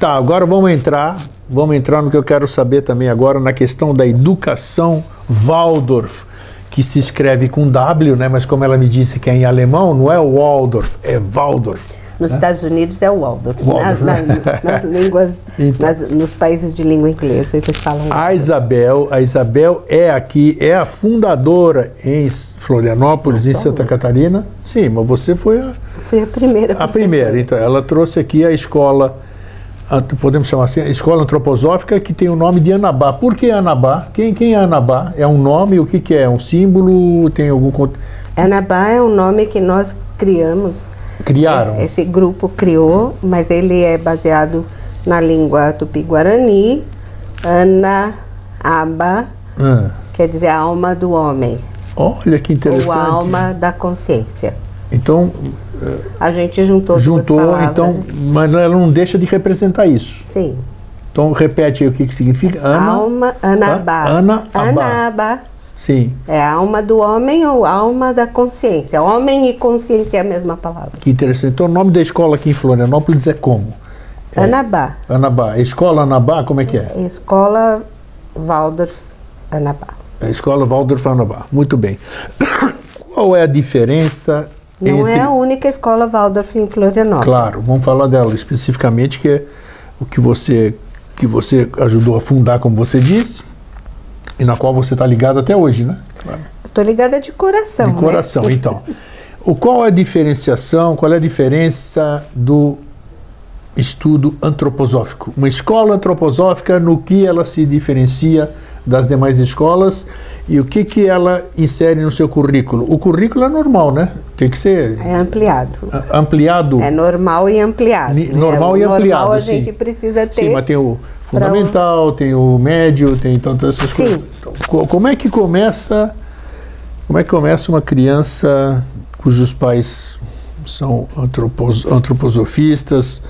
tá, agora vamos entrar. Vamos entrar no que eu quero saber também agora, na questão da educação Waldorf, que se escreve com W, né? Mas como ela me disse que é em alemão, não é Waldorf, é Waldorf. Nos Estados Unidos é o Waldorf. Waldorf, nas, né? nas- nas línguas, Então. nas- nos países de língua inglesa, eles falam A Isabel, a Isabel é aqui, é a fundadora em Florianópolis, em Santa Catarina. Sim, mas você foi a, Fui a primeira. A primeira, então, ela trouxe aqui a escola, podemos chamar assim, a escola antroposófica que tem o nome de Anabá. Por que Anabá? Quem, quem é Anabá? É um nome? O que, que é? Um símbolo? Tem algum. Anabá é um nome que nós criamos. Criaram? Esse grupo criou, mas ele é baseado na língua tupi-guarani. Ana, Aba, Ah, quer dizer a alma do homem. olha que Ou interessante. a alma da consciência. Então, A gente juntou juntou, então, mas ela não deixa de representar isso. Sim. Então, repete aí o que, que significa. Ana. alma, Anabá. Ana, Abá. Anabá. Sim, É a alma do homem ou alma da consciência. Homem e consciência é a mesma palavra. que interessante. Então, o nome da escola aqui em Florianópolis é como? Anabá. Anabá. Escola Anabá, como é que é? Escola Waldorf Anabá. A escola Waldorf Anabá. Muito bem. Qual é a diferença Não entre- é a única escola Waldorf em Florianópolis. Claro, vamos falar dela especificamente, que é o que você, que você ajudou a fundar, como você disse, e na qual você está ligado até hoje, né? Estou ligada de coração. De né? coração, então. O, qual é a diferenciação, qual é a diferença do estudo antroposófico? Uma escola antroposófica, no que ela se diferencia das demais escolas e o que, que ela insere no seu currículo? O currículo é normal, né? Tem que ser É ampliado. ampliado. É normal e ampliado. Normal O e ampliado, Normal a sim. gente precisa ter. Sim, mas tem o fundamental, tem o médio, tem tantas essas coisas. Sim. Então, co- como é que começa? Como é que começa uma criança cujos pais são antropos, antroposofistas?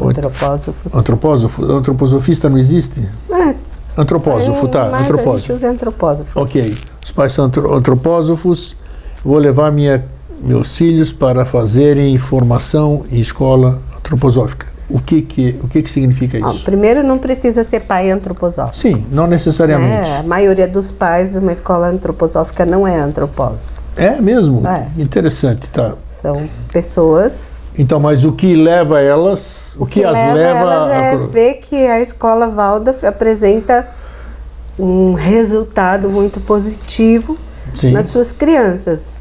Antropósofos. Antropósofo, antroposofista não existe? É, Antropósofo, é, tá? mas A Antropósofo. gente usa antropósofos. Ok. Os pais são antro- antropósofos. Vou levar minha, meus filhos para fazerem formação em escola antroposófica. O que que, o que, que significa isso? primeiro, não precisa ser pai antroposófico. Sim, não necessariamente. né? A maioria dos pais uma escola antroposófica não é antropósofo. É, mesmo? É. Interessante, tá. São pessoas. Então, mas o que leva elas, o, que, as leva, elas é a... ver que a escola Waldorf apresenta um resultado muito positivo Sim. nas suas crianças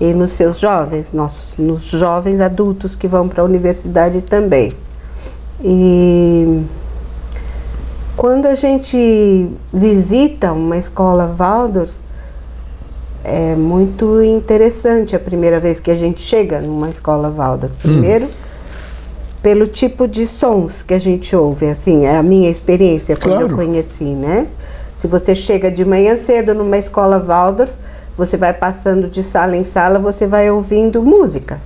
e nos seus jovens, nos, nos jovens adultos que vão para a universidade também. E quando a gente visita uma escola Waldorf, é muito interessante a primeira vez que a gente chega numa escola Waldorf. Primeiro, pelo tipo de sons que a gente ouve, assim, é a minha experiência quando Claro. eu conheci, né? Se você chega de manhã cedo numa escola Waldorf, você vai passando de sala em sala, você vai ouvindo música.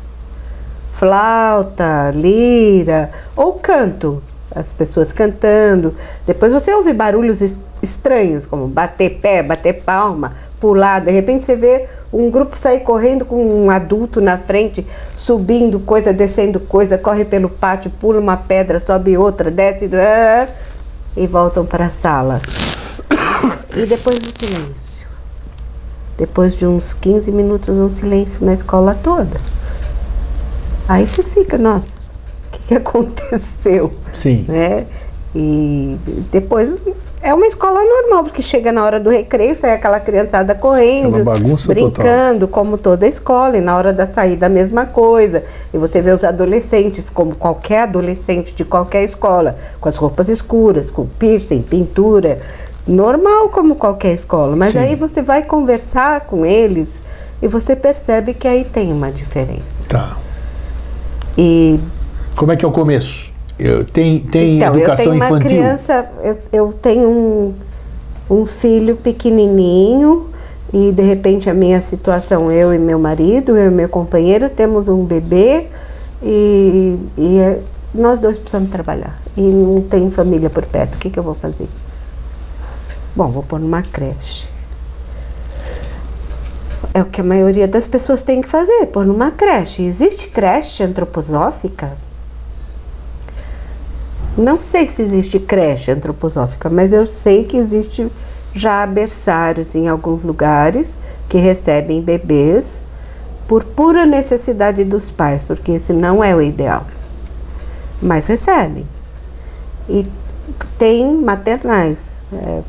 Flauta, lira ou canto. As pessoas cantando. Depois você ouve barulhos es- estranhos, como bater pé, bater palma, pular. De repente você vê um grupo sair correndo com um adulto na frente, subindo coisa, descendo coisa, corre pelo pátio, pula uma pedra, sobe outra, desce e voltam para a sala. E depois o silêncio. Depois de uns 15 minutos, um silêncio na escola toda. Aí você fica, nossa, o que, que aconteceu? Sim. Né? E depois é uma escola normal, porque chega na hora do recreio, sai aquela criançada correndo, brincando, como toda escola, e na hora da saída a mesma coisa. E você vê os adolescentes, como qualquer adolescente de qualquer escola, com as roupas escuras, com piercing, pintura, normal como qualquer escola. Mas Sim. aí você vai conversar com eles e você percebe que aí tem uma diferença. Tá. E Como é que é o começo? Eu, tem tem então, eu educação tenho uma infantil? criança, eu, eu tenho um, um filho pequenininho e de repente a minha situação, eu e meu marido, eu e meu companheiro, temos um bebê e, e é- nós dois precisamos trabalhar e não tem família por perto. O que, que eu vou fazer? Bom, vou pôr numa creche. É o que a maioria das pessoas tem que fazer, pôr numa creche. Existe creche antroposófica? Não sei se existe creche antroposófica, mas eu sei que existe já berçários em alguns lugares que recebem bebês por pura necessidade dos pais, porque esse não é o ideal. Mas recebem. E tem maternais. É,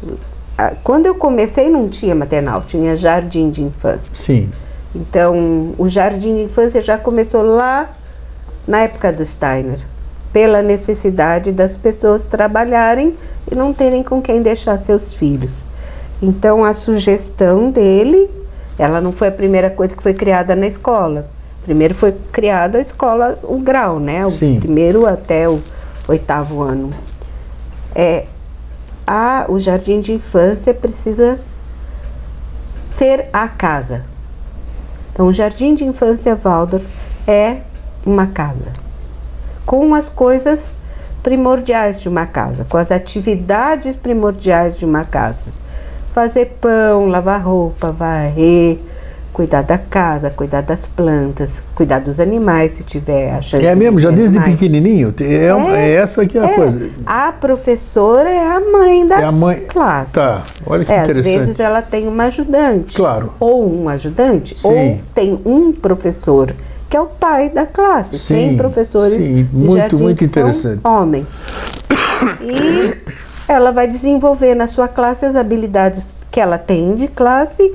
quando eu comecei não tinha maternal, tinha jardim de infância. Sim. Então, o jardim de infância já começou lá na época do Steiner, pela necessidade das pessoas trabalharem e não terem com quem deixar seus filhos. Então, a sugestão dele, ela não foi a primeira coisa que foi criada na escola. Primeiro foi criada a escola, o grau, né? O Sim. primeiro até o oitavo ano. É, a, o jardim de infância precisa ser a casa. Então, o Jardim de Infância Waldorf é uma casa, com as coisas primordiais de uma casa, com as atividades primordiais de uma casa. Fazer pão, lavar roupa, varrer, cuidar da casa, cuidar das plantas, cuidar dos animais, se tiver a chance É mesmo, já desde pequenininho? É, uma- é essa que é a É. coisa. A professora é a mãe da É a mãe. classe. Tá, olha que É, às interessante. vezes ela tem uma ajudante. Claro. Ou um ajudante, Sim. ou tem um professor, que é o pai da classe. Sim, tem professores sim, muito, muito interessante. homens. E ela vai desenvolver na sua classe as habilidades que ela tem de classe,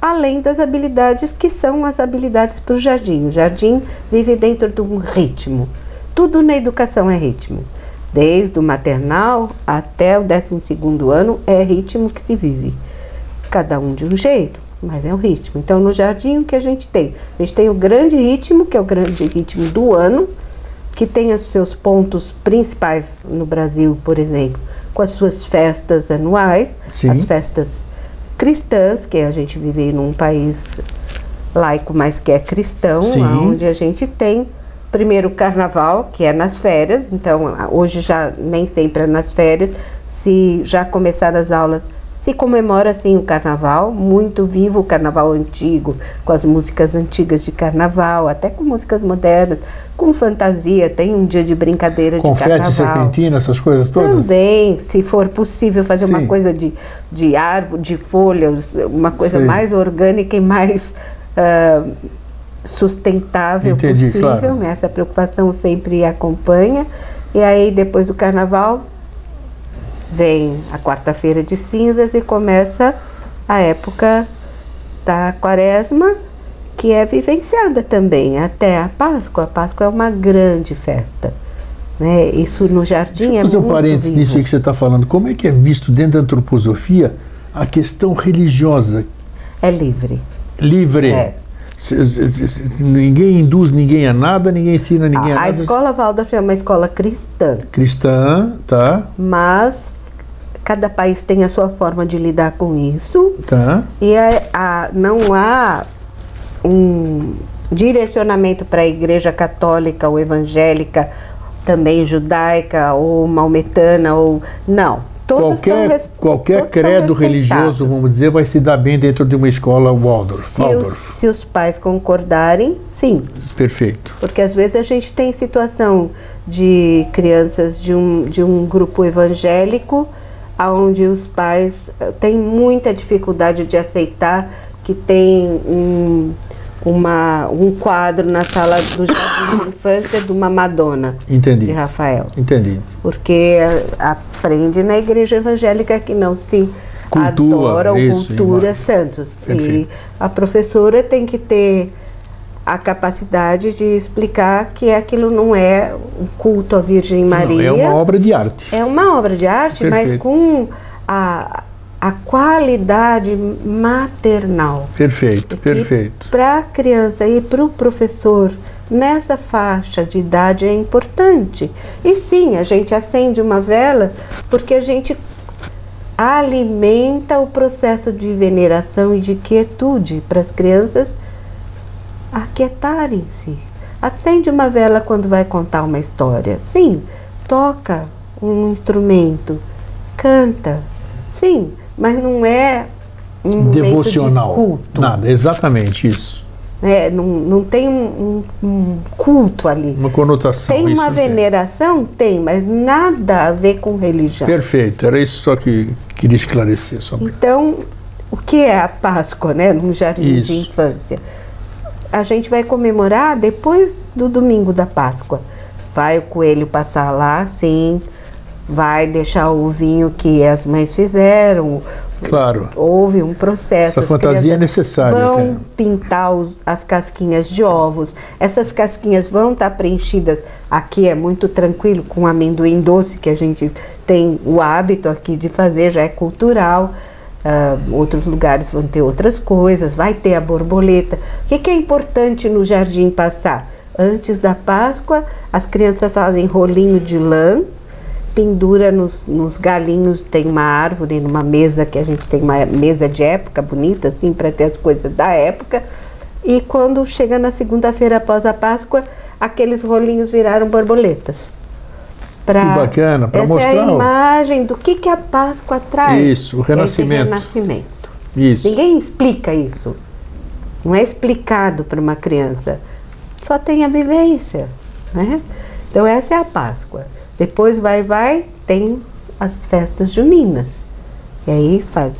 além das habilidades que são as habilidades para o jardim. O jardim vive dentro de um ritmo. Tudo na educação é ritmo. Desde o maternal até o 12º ano é ritmo que se vive. Cada um de um jeito, mas é o ritmo. Então, no jardim, o que a gente tem? A gente tem o grande ritmo, que é o grande ritmo do ano, que tem os seus pontos principais no Brasil, por exemplo, com as suas festas anuais, Sim. as festas cristãs, que a gente vive num país laico, mas que é cristão, Sim. onde a gente tem primeiro o carnaval, que é nas férias, então hoje já nem sempre é nas férias, se já começaram as aulas, se comemora sim o carnaval, muito vivo o carnaval antigo, com as músicas antigas de carnaval, até com músicas modernas, com fantasia, tem um dia de brincadeira de Confete, carnaval. serpentina, essas coisas todas? Também, se for possível fazer uma Sim. coisa de, de árvore, de folhas, uma coisa Sei. mais orgânica e mais ah, sustentável Entendi, possível. claro. né? Essa preocupação sempre acompanha. E aí, depois do carnaval, vem a quarta-feira de cinzas e começa a época da quaresma, que é vivenciada também até a Páscoa. A Páscoa é uma grande festa. Né? Isso no jardim Deixa é fazer um muito parênteses vivo. nisso que você está falando. Como é que é visto dentro da antroposofia a questão religiosa É livre. livre? É. Ninguém induz ninguém a nada, ninguém ensina ninguém a, A, a nada. escola Waldorf é uma escola cristã, Cristã, tá? mas cada país tem a sua forma de lidar com isso Tá. e a, a- não há um direcionamento para a igreja católica ou evangélica, também judaica ou maometana ou não. Todos Qualquer, res- qualquer credo religioso, vamos dizer, vai se dar bem dentro de uma escola Waldorf. Se os, Waldorf. se os pais concordarem, sim. Perfeito. Porque às vezes a gente tem situação de crianças de um, de um grupo evangélico, onde os pais eh, têm muita dificuldade de aceitar que tem um, uma, um quadro na sala do jardim de infância de uma Madonna Entendi. de Rafael. Entendi. Porque eh, aprende na igreja evangélica que não se adora ou isso, cultura santos. E Perfeito. a professora tem que ter a capacidade de explicar que aquilo não é um culto à Virgem Maria. Não, é uma obra de arte. É uma obra de arte, mas Perfeito. com a, a qualidade maternal. Perfeito, perfeito. Para a criança e para o professor nessa faixa de idade é importante. E sim, a gente acende uma vela porque a gente alimenta o processo de veneração e de quietude para as crianças aquietarem-se. Acende uma vela quando vai contar uma história. Sim, toca um instrumento, canta. Sim, mas não é um momento de Devocional. culto. Nada, exatamente isso. É, não, não tem um, um- um culto ali. Uma conotação. Tem uma tem. veneração? Tem, mas nada a ver com religião. Perfeito, era isso só que queria esclarecer sobre. Então, o que é a Páscoa, né, num jardim Isso. de infância? A gente vai comemorar depois do domingo da Páscoa. Vai o coelho passar lá, sim. Vai deixar o vinho que as mães fizeram. Claro. Houve um processo. Essa as fantasia é necessária Vão até. pintar os- as casquinhas de ovos. Essas casquinhas vão estar preenchidas. Aqui é muito tranquilo com amendoim doce, que a gente tem o hábito aqui de fazer, já é cultural. Ah, outros lugares vão ter outras coisas, vai ter a borboleta. O que, que é importante no jardim passar? Antes da Páscoa, as crianças fazem rolinho de lã, pendura nos, nos galinhos, tem uma árvore numa mesa que a gente tem uma mesa de época bonita, assim, para ter as coisas da época. E quando chega na segunda-feira após a Páscoa, aqueles rolinhos viraram borboletas. Pra, Que bacana, essa mostrar é a imagem do que, que a Páscoa traz. Isso, o renascimento. renascimento. Isso. Ninguém explica isso. não é explicado para uma criança, só tem a vivência. Né? Então essa é a Páscoa. Depois vai, vai, tem as festas juninas. E aí faz.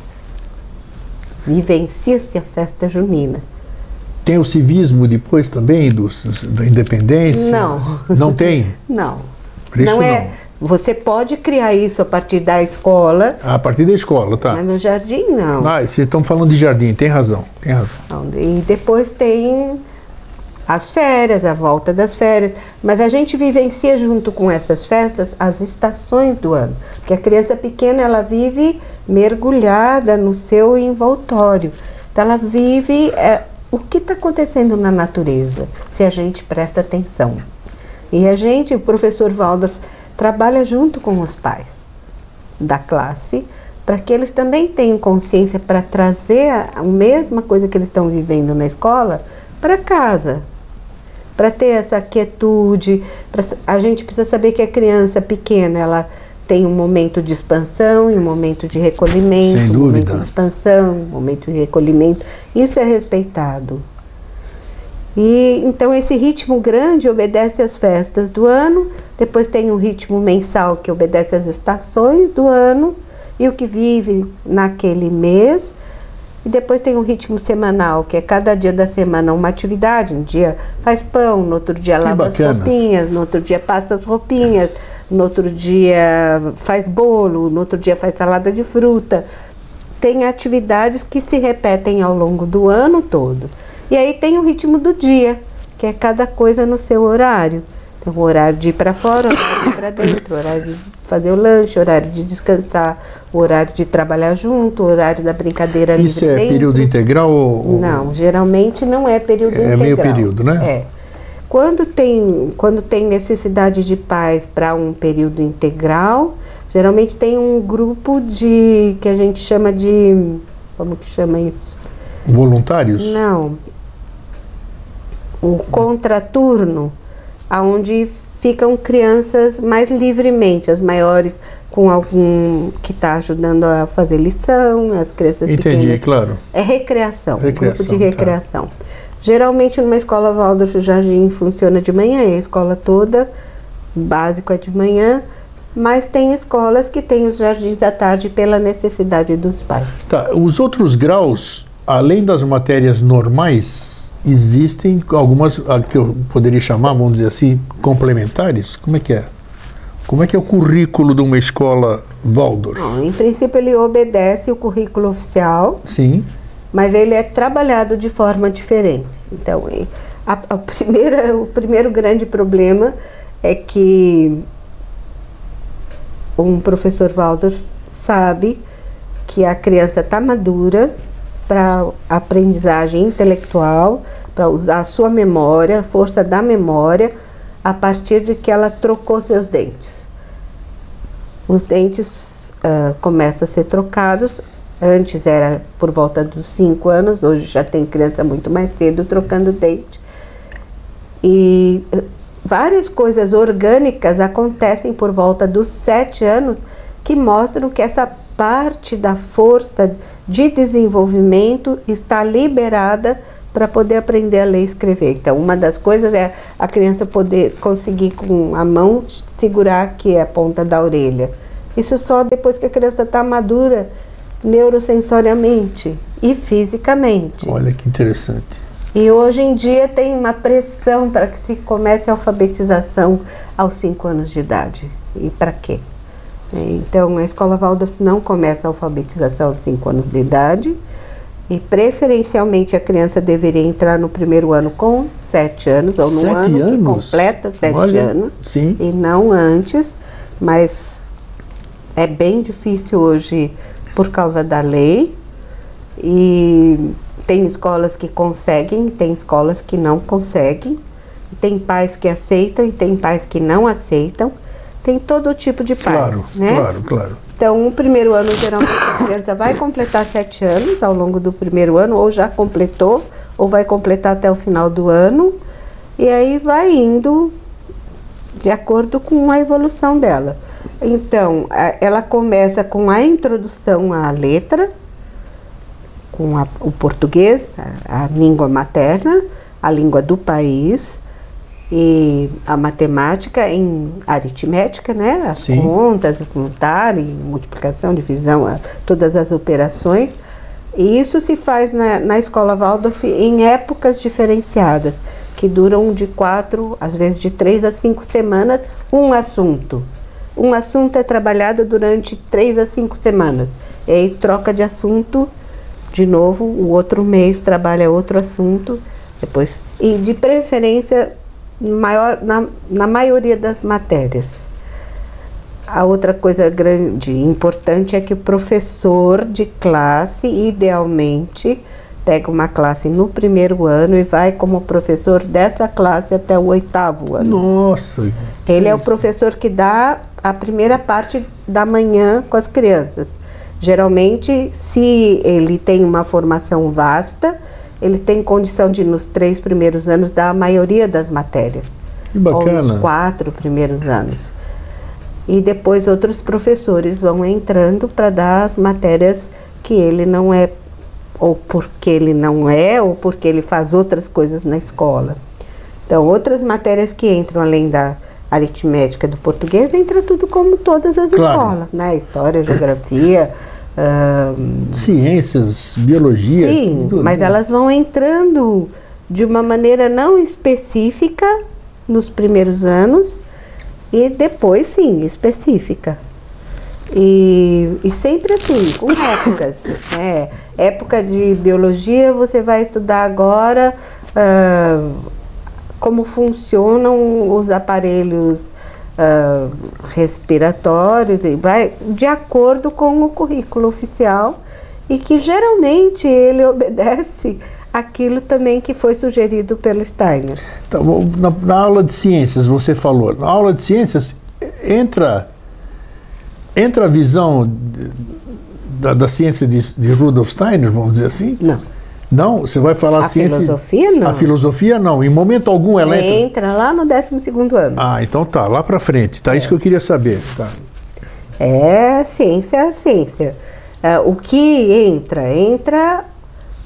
Vivencia-se a festa junina. Tem o civismo depois também dos, da independência? Não. Não tem? Não. Não é. Você pode criar isso a partir da escola. A partir da escola, tá. Mas no jardim não. Ah, vocês estão falando de jardim, tem razão, tem razão. E depois tem as férias, a volta das férias. Mas a gente vivencia junto com essas festas as estações do ano. Porque a criança pequena, ela vive mergulhada no seu envoltório. Então ela vive é, o que está acontecendo na natureza, se a gente presta atenção. E a gente, o professor Waldorf, trabalha junto com os pais da classe para que eles também tenham consciência para trazer a, mesma coisa que eles estão vivendo na escola para casa, para ter essa quietude. Pra, a gente precisa saber que a criança pequena ela tem um momento de expansão e um momento de recolhimento, Sem um dúvida. momento de expansão, um momento de recolhimento. Isso é respeitado. E então esse ritmo grande obedece às festas do ano, depois tem um ritmo mensal que obedece às estações do ano e o que vive naquele mês. E depois tem um ritmo semanal, que é cada dia da semana uma atividade. Um dia faz pão, no outro dia lava as roupinhas, no outro dia passa as roupinhas, no outro dia faz bolo, no outro dia faz salada de fruta. Tem atividades que se repetem ao longo do ano todo. E aí tem o ritmo do dia, que é cada coisa no seu horário. Então, o horário de ir para fora, o horário de ir para dentro, o horário de fazer o lanche, o horário de descansar, o horário de trabalhar junto, o horário da brincadeira Isso livre é dentro. período integral ou. Não, geralmente não é período É integral. meio período, né? É. Quando tem, quando tem necessidade de paz para um período integral, geralmente tem um grupo de que a gente chama de como que chama isso? Voluntários? Não. O contraturno, aonde ficam crianças mais livremente, as maiores com algum que está ajudando a fazer lição, as crianças Entendi, pequenas claro. é recreação, Recreação, grupo de tá. recreação. Geralmente numa escola Waldorf o jardim funciona de manhã, e a escola toda, básico é de manhã, mas tem escolas que têm os jardins à tarde pela necessidade dos pais. Tá, os outros graus, além das matérias normais, existem algumas que eu poderia chamar, vamos dizer assim, complementares? Como é que é? Como é que é o currículo de uma escola Waldorf? Bom, em princípio ele obedece o currículo oficial, Sim. mas ele é trabalhado de forma diferente. Então, a, a primeira, o primeiro grande problema é que um professor Waldorf sabe que a criança está madura para aprendizagem intelectual, para usar a sua memória, a força da memória, a partir de que ela trocou seus dentes. Os dentes ah, começam a ser trocados. Antes era por volta dos 5 anos, hoje já tem criança muito mais cedo trocando dente. E eh, várias coisas orgânicas acontecem por volta dos 7 anos que mostram que essa parte da força de desenvolvimento está liberada para poder aprender a ler e escrever. Então, uma das coisas é a criança poder conseguir com a mão segurar aqui a ponta da orelha. Isso só depois que a criança está madura neurosensoriamente e fisicamente. Olha que interessante. E hoje em dia tem uma pressão para que se comece a alfabetização aos 5 anos de idade. E para quê? Então, a escola Waldorf não começa a alfabetização aos 5 anos de idade. E preferencialmente a criança deveria entrar no primeiro ano com 7 anos, ou no Sete ano que anos? completa 7 Olha, anos, sim. e não antes, mas é bem difícil hoje por causa da lei. E tem escolas que conseguem, tem escolas que não conseguem. Tem pais que aceitam e tem pais que não aceitam. Tem todo tipo de pais, Claro, né? claro, claro. Então, o primeiro ano, geralmente, a criança vai completar sete anos ao longo do primeiro ano, ou já completou, ou vai completar até o final do ano. E aí vai indo de acordo com a evolução dela. Então, ela começa com a introdução à letra, com a, o português, a, a língua materna, a língua do país, e a matemática em aritmética, né? As Sim. contas, contar, e multiplicação, divisão, as- todas as operações. E isso se faz na, na escola Waldorf em épocas diferenciadas, que duram de quatro, às vezes de três a cinco semanas, um assunto. Um assunto é trabalhado durante três a cinco semanas. E aí troca de assunto, de novo, o outro mês trabalha outro assunto, depois. E de preferência maior, na, na maioria das matérias. A outra coisa grande e importante é que o professor de classe, idealmente, pega uma classe no primeiro ano e vai como professor dessa classe até o oitavo ano. Nossa. Ele é o professor que dá a primeira parte da manhã com as crianças. Geralmente, se ele tem uma formação vasta, ele tem condição de, nos três primeiros anos, dar a maioria das matérias. Que bacana. Ou nos quatro primeiros anos. E depois outros professores vão entrando para dar as matérias que ele não é, ou porque ele não é, ou porque ele faz outras coisas na escola. Então, outras matérias que entram além da aritmética do português, entra tudo como todas as Claro. escolas, né? História, geografia. Ahn, Ciências, biologia. Sim, tudo, mas né? elas vão entrando de uma maneira não específica nos primeiros anos e depois sim, específica. E, e sempre assim, com épocas. né? Época de biologia, você vai estudar agora ah, como funcionam os aparelhos ah, respiratórios, e vai de acordo com o currículo oficial e que geralmente ele obedece aquilo também que foi sugerido pelo Steiner. Bom, na, na aula de ciências, você falou. Na aula de ciências, entra, entra a visão de- da, da ciência de, de Rudolf Steiner, vamos dizer assim? Não. Não? Você vai falar A ciência. filosofia, não. A filosofia, não. Em momento algum ela entra. Entra lá no 12 ano. Ah, então tá, lá pra frente. Tá, isso que eu queria saber. Tá. É ciência, é ciência. É, o que entra? Entra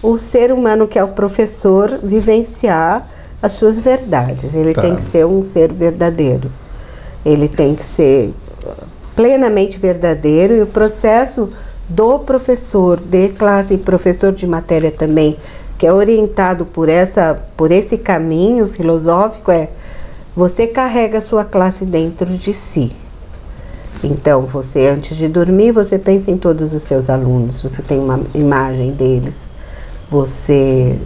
o ser humano que é o professor vivenciar as suas verdades. Ele Tá. tem que ser um ser verdadeiro. Ele tem que ser plenamente verdadeiro e o processo do professor de classe e professor de matéria também, que é orientado por essa por esse caminho filosófico é você carrega a sua classe dentro de si. Então, você antes de dormir, você pensa em todos os seus alunos, você tem uma imagem deles. Você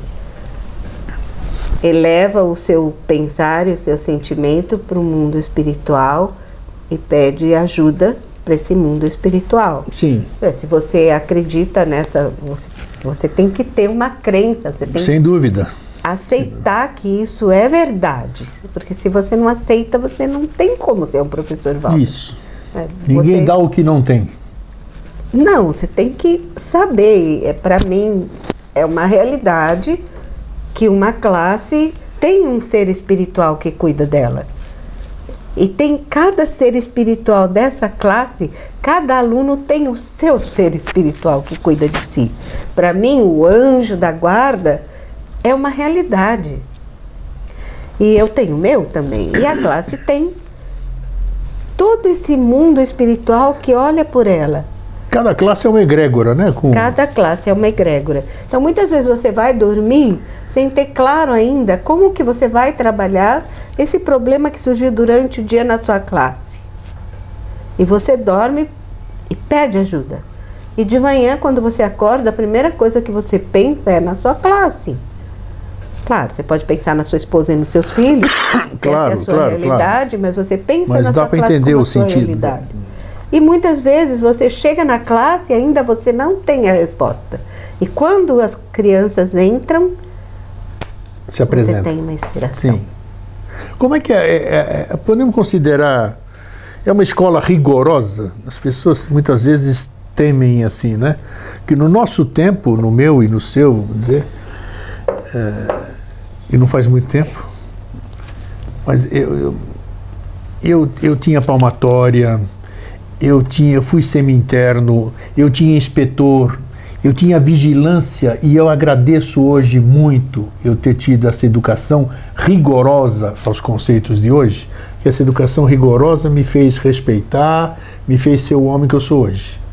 eleva o seu pensar e o seu sentimento para o mundo espiritual e pede ajuda para esse mundo espiritual. Sim, É, Se você acredita nessa, você, você tem que ter uma crença, você tem sem dúvida. aceitar que isso é verdade. Porque se você não aceita, você não tem como ser um professor Val. Isso. É, Ninguém você- dá o que não tem. Não, você tem que saber. É para mim é uma realidade que uma classe tem um ser espiritual que cuida dela. E tem cada ser espiritual dessa classe, cada aluno tem o seu ser espiritual que cuida de si. Para mim, o anjo da guarda é uma realidade. E eu tenho o meu também. E a classe tem todo esse mundo espiritual que olha por ela. Cada classe é uma egrégora, né? Com... Cada classe é uma egrégora. Então, muitas vezes você vai dormir sem ter claro ainda como que você vai trabalhar esse problema que surgiu durante o dia na sua classe. E você dorme e pede ajuda. E de manhã, quando você acorda, a primeira coisa que você pensa é na sua classe. Claro, você pode pensar na sua esposa e nos seus filhos, Claro, é a sua claro, realidade, mas você pensa Mas na dá sua classe entender como o a sua sentido. realidade. E muitas vezes você chega na classe e ainda você não tem a resposta. E quando as crianças entram, Se você apresenta. tem uma inspiração. Sim. Como é que é, é- é- Podemos considerar. É uma escola rigorosa? As pessoas muitas vezes temem assim, né? Que no nosso tempo, no meu e no seu, vamos dizer, é, e não faz muito tempo, mas eu, eu, eu, eu tinha palmatória, eu tinha, eu fui semi-interno, eu tinha inspetor, eu tinha vigilância e eu agradeço hoje muito eu ter tido essa educação rigorosa aos conceitos de hoje, que essa educação rigorosa me fez respeitar, me fez ser o homem que eu sou hoje.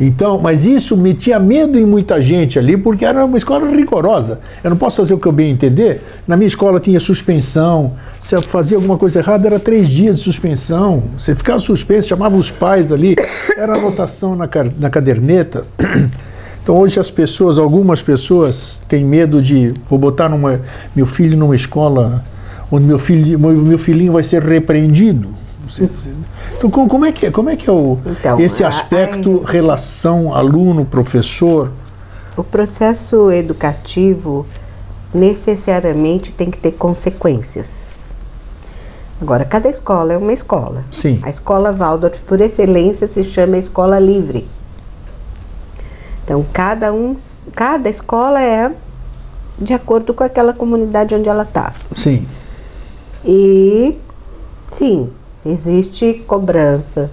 Então, mas isso metia medo em muita gente ali, porque era uma escola rigorosa. Eu não posso fazer o que eu bem entender. Na minha escola tinha suspensão. Se eu fazia alguma coisa errada, era três dias de suspensão. Você ficava suspenso, chamava os pais ali, era anotação na, na caderneta. Então hoje as pessoas, algumas pessoas têm medo de vou botar numa, meu filho numa escola onde meu filho, meu, meu filhinho vai ser repreendido. Então como é que é, como é que é o, então, esse aspecto a, a, relação aluno professor? O processo educativo necessariamente tem que ter consequências. Agora, cada escola é uma escola. Sim. A escola Waldorf, por excelência, se chama escola livre. Então, cada, um, cada escola é de acordo com aquela comunidade onde ela está. Sim. E, sim, existe cobrança,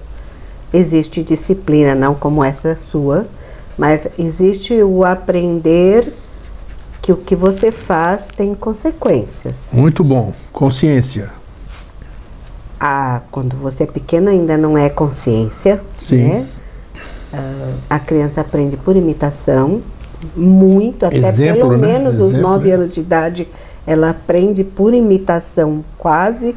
existe disciplina, não como essa sua, mas existe o aprender que o que você faz tem consequências. Muito bom. Consciência. Ah, quando você é pequeno ainda não é consciência. Sim. Né? Uh, a criança aprende por imitação, muito, até exemplo, pelo né? menos exemplo, os nove é. anos de idade, ela aprende por imitação quase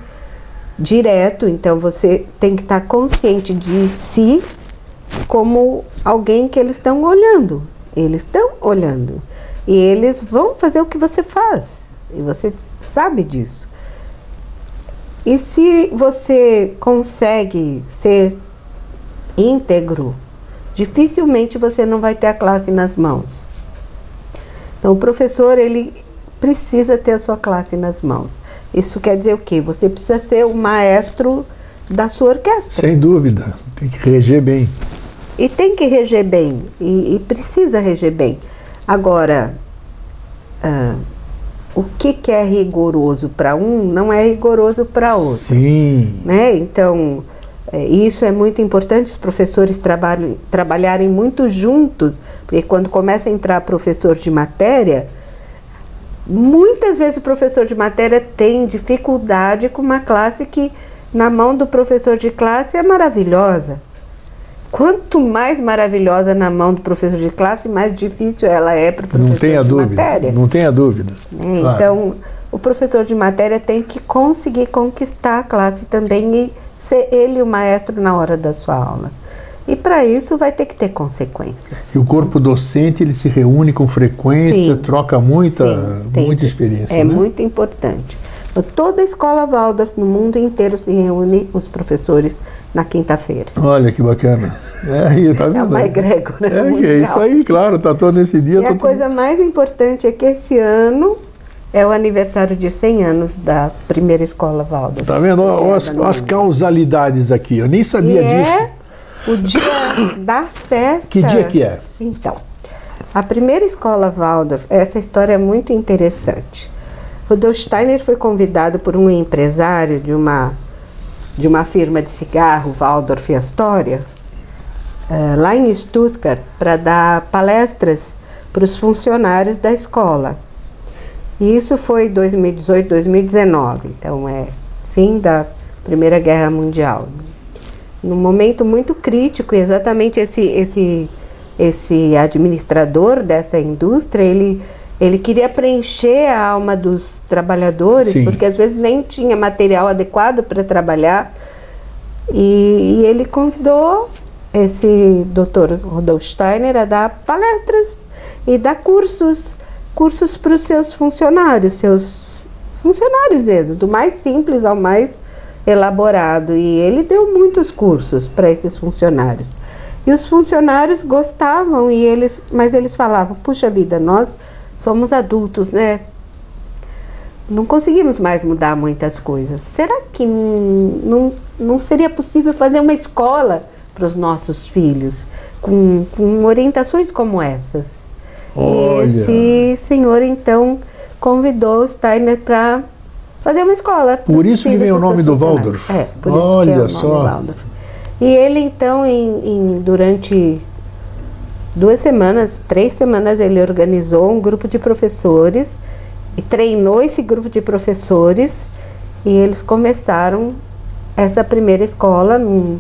direto. Então você tem que estar consciente de si como alguém que eles estão olhando. Eles estão olhando. E eles vão fazer o que você faz. E você sabe disso. E se você consegue ser íntegro, dificilmente você não vai ter a classe nas mãos. Então, o professor, ele precisa ter a sua classe nas mãos. Isso quer dizer o quê? Você precisa ser o maestro da sua orquestra. Sem dúvida, tem que reger bem. E tem que reger bem, e, e precisa reger bem. Agora, ah, o que, que é rigoroso para um não é rigoroso para outro. Sim. Né? Então, é, isso é muito importante, os professores trabalhem, trabalharem muito juntos, porque quando começa a entrar professor de matéria, muitas vezes o professor de matéria tem dificuldade com uma classe que, na mão do professor de classe, é maravilhosa. Quanto mais maravilhosa na mão do professor de classe, mais difícil ela é para o professor não tenha de dúvida, matéria. Não tenha dúvida. É, claro. Então, o professor de matéria tem que conseguir conquistar a classe também e ser ele o maestro na hora da sua aula. E para isso vai ter que ter consequências. E o corpo docente ele se reúne com frequência, Sim. troca muita, Sim, muita experiência. É né? muito importante. Então, toda a escola Waldorf no mundo inteiro se reúne os professores na quinta-feira. Olha que bacana. É, aí, tá vendo? É uma egrégora É, mundial. é isso aí, claro, tá todo nesse dia. E tá a todo- coisa mais importante é que esse ano é o aniversário de 100 anos da primeira escola Waldorf. Tá vendo? Ó as, as causalidades aqui. Eu nem sabia e disso. é o dia da festa. Que dia que é? Então, a primeira escola Waldorf, essa história é muito interessante. Rudolf Steiner foi convidado por um empresário de uma, de uma firma de cigarro, Waldorf Astoria, eh, lá em Stuttgart, para dar palestras para os funcionários da escola. E isso foi 2018, 2019, então é fim da Primeira Guerra Mundial num momento muito crítico, e exatamente esse, esse, esse administrador dessa indústria, ele, ele queria preencher a alma dos trabalhadores, Sim. porque às vezes nem tinha material adequado para trabalhar, e, e ele convidou esse doutor Rodolfo Steiner a dar palestras e dar cursos, cursos para os seus funcionários, seus funcionários mesmo, do mais simples ao mais elaborado e ele deu muitos cursos para esses funcionários. E os funcionários gostavam e eles, mas eles falavam: "Puxa vida, nós somos adultos, né? Não conseguimos mais mudar muitas coisas. Será que não, não, seria possível fazer uma escola para os nossos filhos com, com orientações como essas?" Olha. E esse senhor então convidou o Steiner para fazer uma escola. Por isso que vem o nome do. Waldorf. É, por isso Olha que é o nome só. Waldorf. E ele então, em, em- durante duas semanas, três semanas, ele organizou um grupo de professores e treinou esse grupo de professores e eles começaram essa primeira escola num,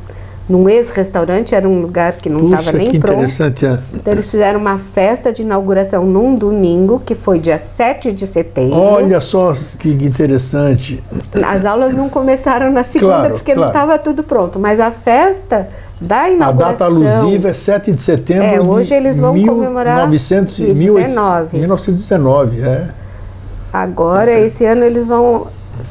num ex-restaurante, era um lugar que não estava nem que pronto. interessante. é. Então eles fizeram uma festa de inauguração num domingo, que foi dia 7 de setembro. Olha só que interessante. As aulas não começaram na segunda Claro, porque não claro. estava tudo pronto, mas a festa da A inauguração. data alusiva é 7 de setembro É, hoje de eles vão comemorar 1900 e 19. 1919, é. Agora, esse ano eles vão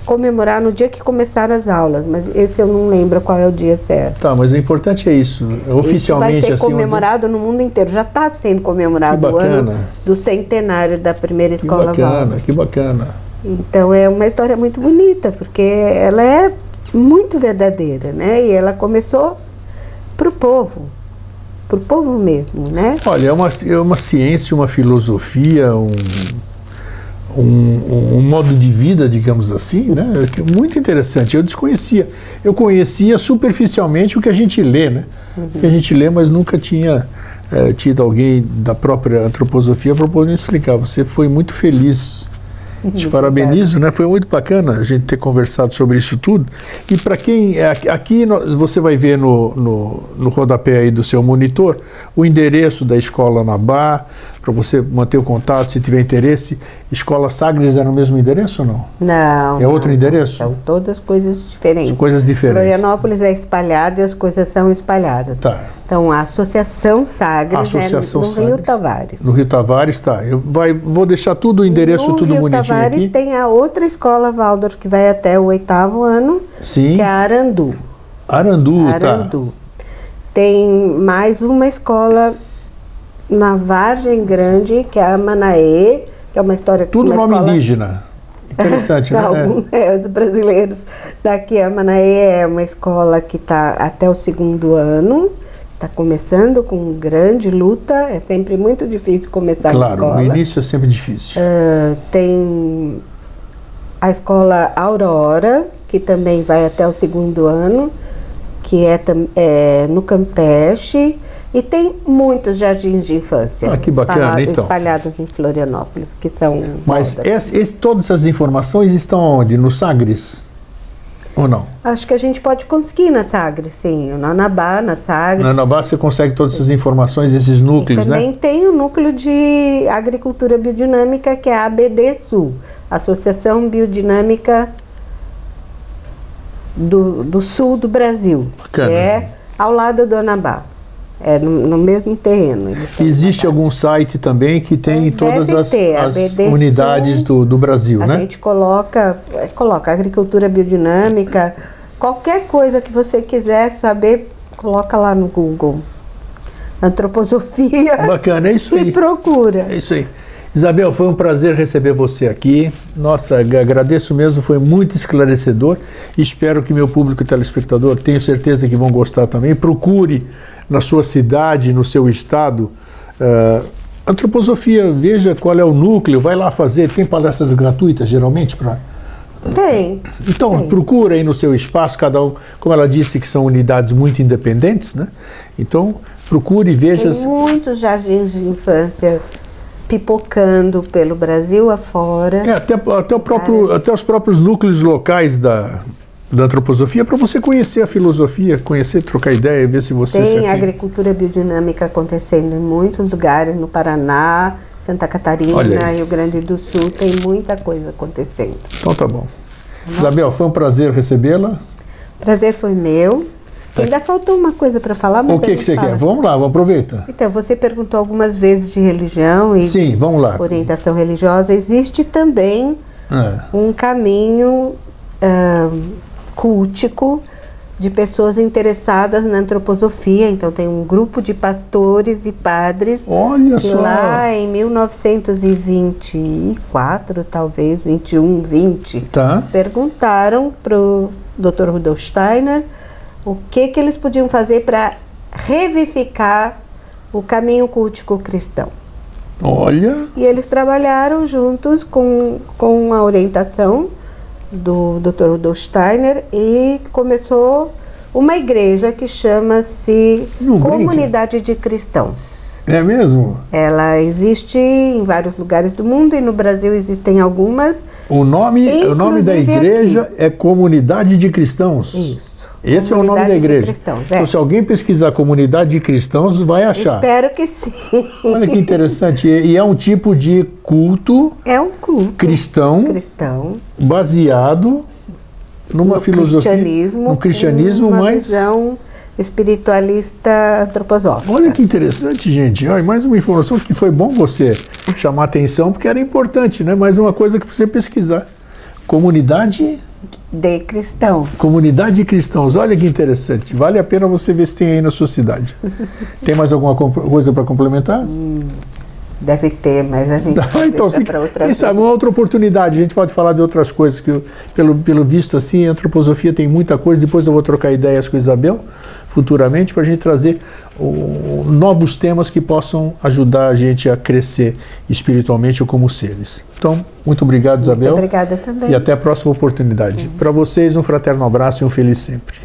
comemorar no dia que começaram as aulas, mas esse eu não lembro qual é o dia certo. Tá, mas o importante é isso. Oficialmente, Isso vai ser assim. comemorado no mundo inteiro. Já está sendo comemorado Que o ano bacana. do centenário da primeira Que escola bacana, Waldorf. que bacana. Então é uma história muito bonita, porque ela é muito verdadeira, né? E ela começou para o povo, para o povo mesmo, né? Olha, é uma, é uma ciência, uma filosofia, um, um, um modo de vida, digamos assim, né? é Muito interessante. Eu desconhecia. Eu conhecia superficialmente o que a gente lê, né? O que a gente lê, mas nunca tinha eh, tido alguém da própria antroposofia para poder explicar. Você foi muito feliz. Te parabenizo, né? Foi muito bacana a gente ter conversado sobre isso tudo. E para quem. é, aqui- você vai ver no, no, no rodapé aí do seu monitor o endereço da escola Nabá, para você manter o contato se tiver interesse. Escola Sagres é no mesmo endereço ou não? Não. É outro não, endereço? São todas coisas diferentes. Coisas diferentes. Florianópolis é espalhada e as coisas são espalhadas. Tá. Então, a Associação Sagres Associação é no Sagres. Rio Tavares. No Rio Tavares, tá. Eu vai, vou deixar tudo o endereço, no tudo Rio bonitinho Tavares aqui. tem a outra escola Waldorf que vai até o oitavo ano, Sim. que é a Arandu. Arandu, tá. Arandu. Tem mais uma escola na Vargem Grande, que é a Manaê, que é uma história Tudo uma nome escola- indígena. Interessante, né? Algum- é, os brasileiros. Daqui a Manaê é uma escola que está até o segundo ano, está começando com grande luta, é sempre muito difícil começar a Claro, escola. no início é sempre difícil. Ah, tem a escola Aurora, que também vai até o segundo ano, que é, é no Campeche, e tem muitos jardins de infância Ah, que bacana, espalhados, então. espalhados em Florianópolis, que são Mas esse- esse- todas essas informações estão onde? No Sagres? Ou não? Acho que a gente pode conseguir na Sagres, sim, na Anabá, na Sagres. Na Anabá você consegue todas essas informações, esses E núcleos, também né? tem o núcleo de agricultura biodinâmica, que é a ABD Sul, Associação Biodinâmica do, do Sul do Brasil, Bacana. que é ao lado do Anabá, é no, no mesmo terreno. Existe algum site também que tem Deve todas as, ter, a as unidades do, do Brasil, A né? gente coloca, é, coloca agricultura biodinâmica, qualquer coisa que você quiser saber, coloca lá no Google. Antroposofia Bacana, é isso e aí. procura. É isso aí. Isabel, foi um prazer receber você aqui. Nossa, ag- agradeço mesmo, foi muito esclarecedor. Espero que meu público telespectador, tenho certeza que vão gostar também. Procure na sua cidade, no seu estado, ah, antroposofia, veja qual é o núcleo, vai lá fazer. Tem palestras gratuitas, geralmente, para. Tem. Então, Tem. procura aí no seu espaço, cada um, como ela disse, que são unidades muito independentes, né? Então, procure e veja. Tem muitos jardins de infância pipocando pelo Brasil afora. É, até, até, o próprio, até os próprios núcleos locais da, da antroposofia, para você conhecer a filosofia, conhecer, trocar ideia, ver se você se Tem afim. agricultura biodinâmica acontecendo em muitos lugares, no Paraná, Santa Catarina. Rio Grande do Sul, tem muita coisa acontecendo. Então tá bom. Isabel, foi um prazer recebê-la. Prazer foi meu. Tá. Ainda faltou uma coisa para falar, mas O que, que você fala. quer? Vamos lá, vamos aproveitar. Então, você perguntou algumas vezes de religião e Sim, vamos lá. orientação religiosa. Existe também É. um caminho ahn, cultico de pessoas interessadas na antroposofia. Então, tem um grupo de pastores e padres Olha que só. lá em 1924, talvez, 21, 20, Tá. perguntaram para o Dr. Rudolf Steiner o que, que eles podiam fazer para revivificar o caminho cultico cristão. Olha. E eles trabalharam juntos com, com a orientação do Dr. Rudolf Steiner e começou uma igreja que chama-se. Comunidade de Cristãos. É mesmo? Ela existe em vários lugares do mundo e no Brasil existem algumas. O nome, o nome da igreja aqui. é Comunidade de Cristãos. Isso. Esse é o nome da igreja. Cristãos, é. Então, se alguém pesquisar comunidade de cristãos, vai achar. Espero que sim. Olha que interessante. E é um tipo de culto. É um culto. Cristão. Cristão. Baseado numa no filosofia. Cristianismo. No cristianismo, uma mas. Visão espiritualista antroposófica. Olha que interessante, gente. Olha, mais uma informação que foi bom você chamar atenção, porque era importante, né? Mais uma coisa que você pesquisar. Comunidade de cristãos. Comunidade de cristãos. Olha que interessante. Vale a pena você ver se tem aí na sua cidade. tem mais alguma coisa para complementar? Hum, deve ter, mas a gente ah, então fica, outra Quem sabe, uma outra oportunidade. A gente pode falar de outras coisas que, pelo, pelo visto assim, a antroposofia tem muita coisa. Depois eu vou trocar ideias com a Isabel futuramente para a gente trazer o, novos temas que possam ajudar a gente a crescer espiritualmente ou como seres. Então, muito obrigado, Isabel. Muito obrigada também. E até a próxima oportunidade. Para vocês, um fraterno abraço e um feliz sempre.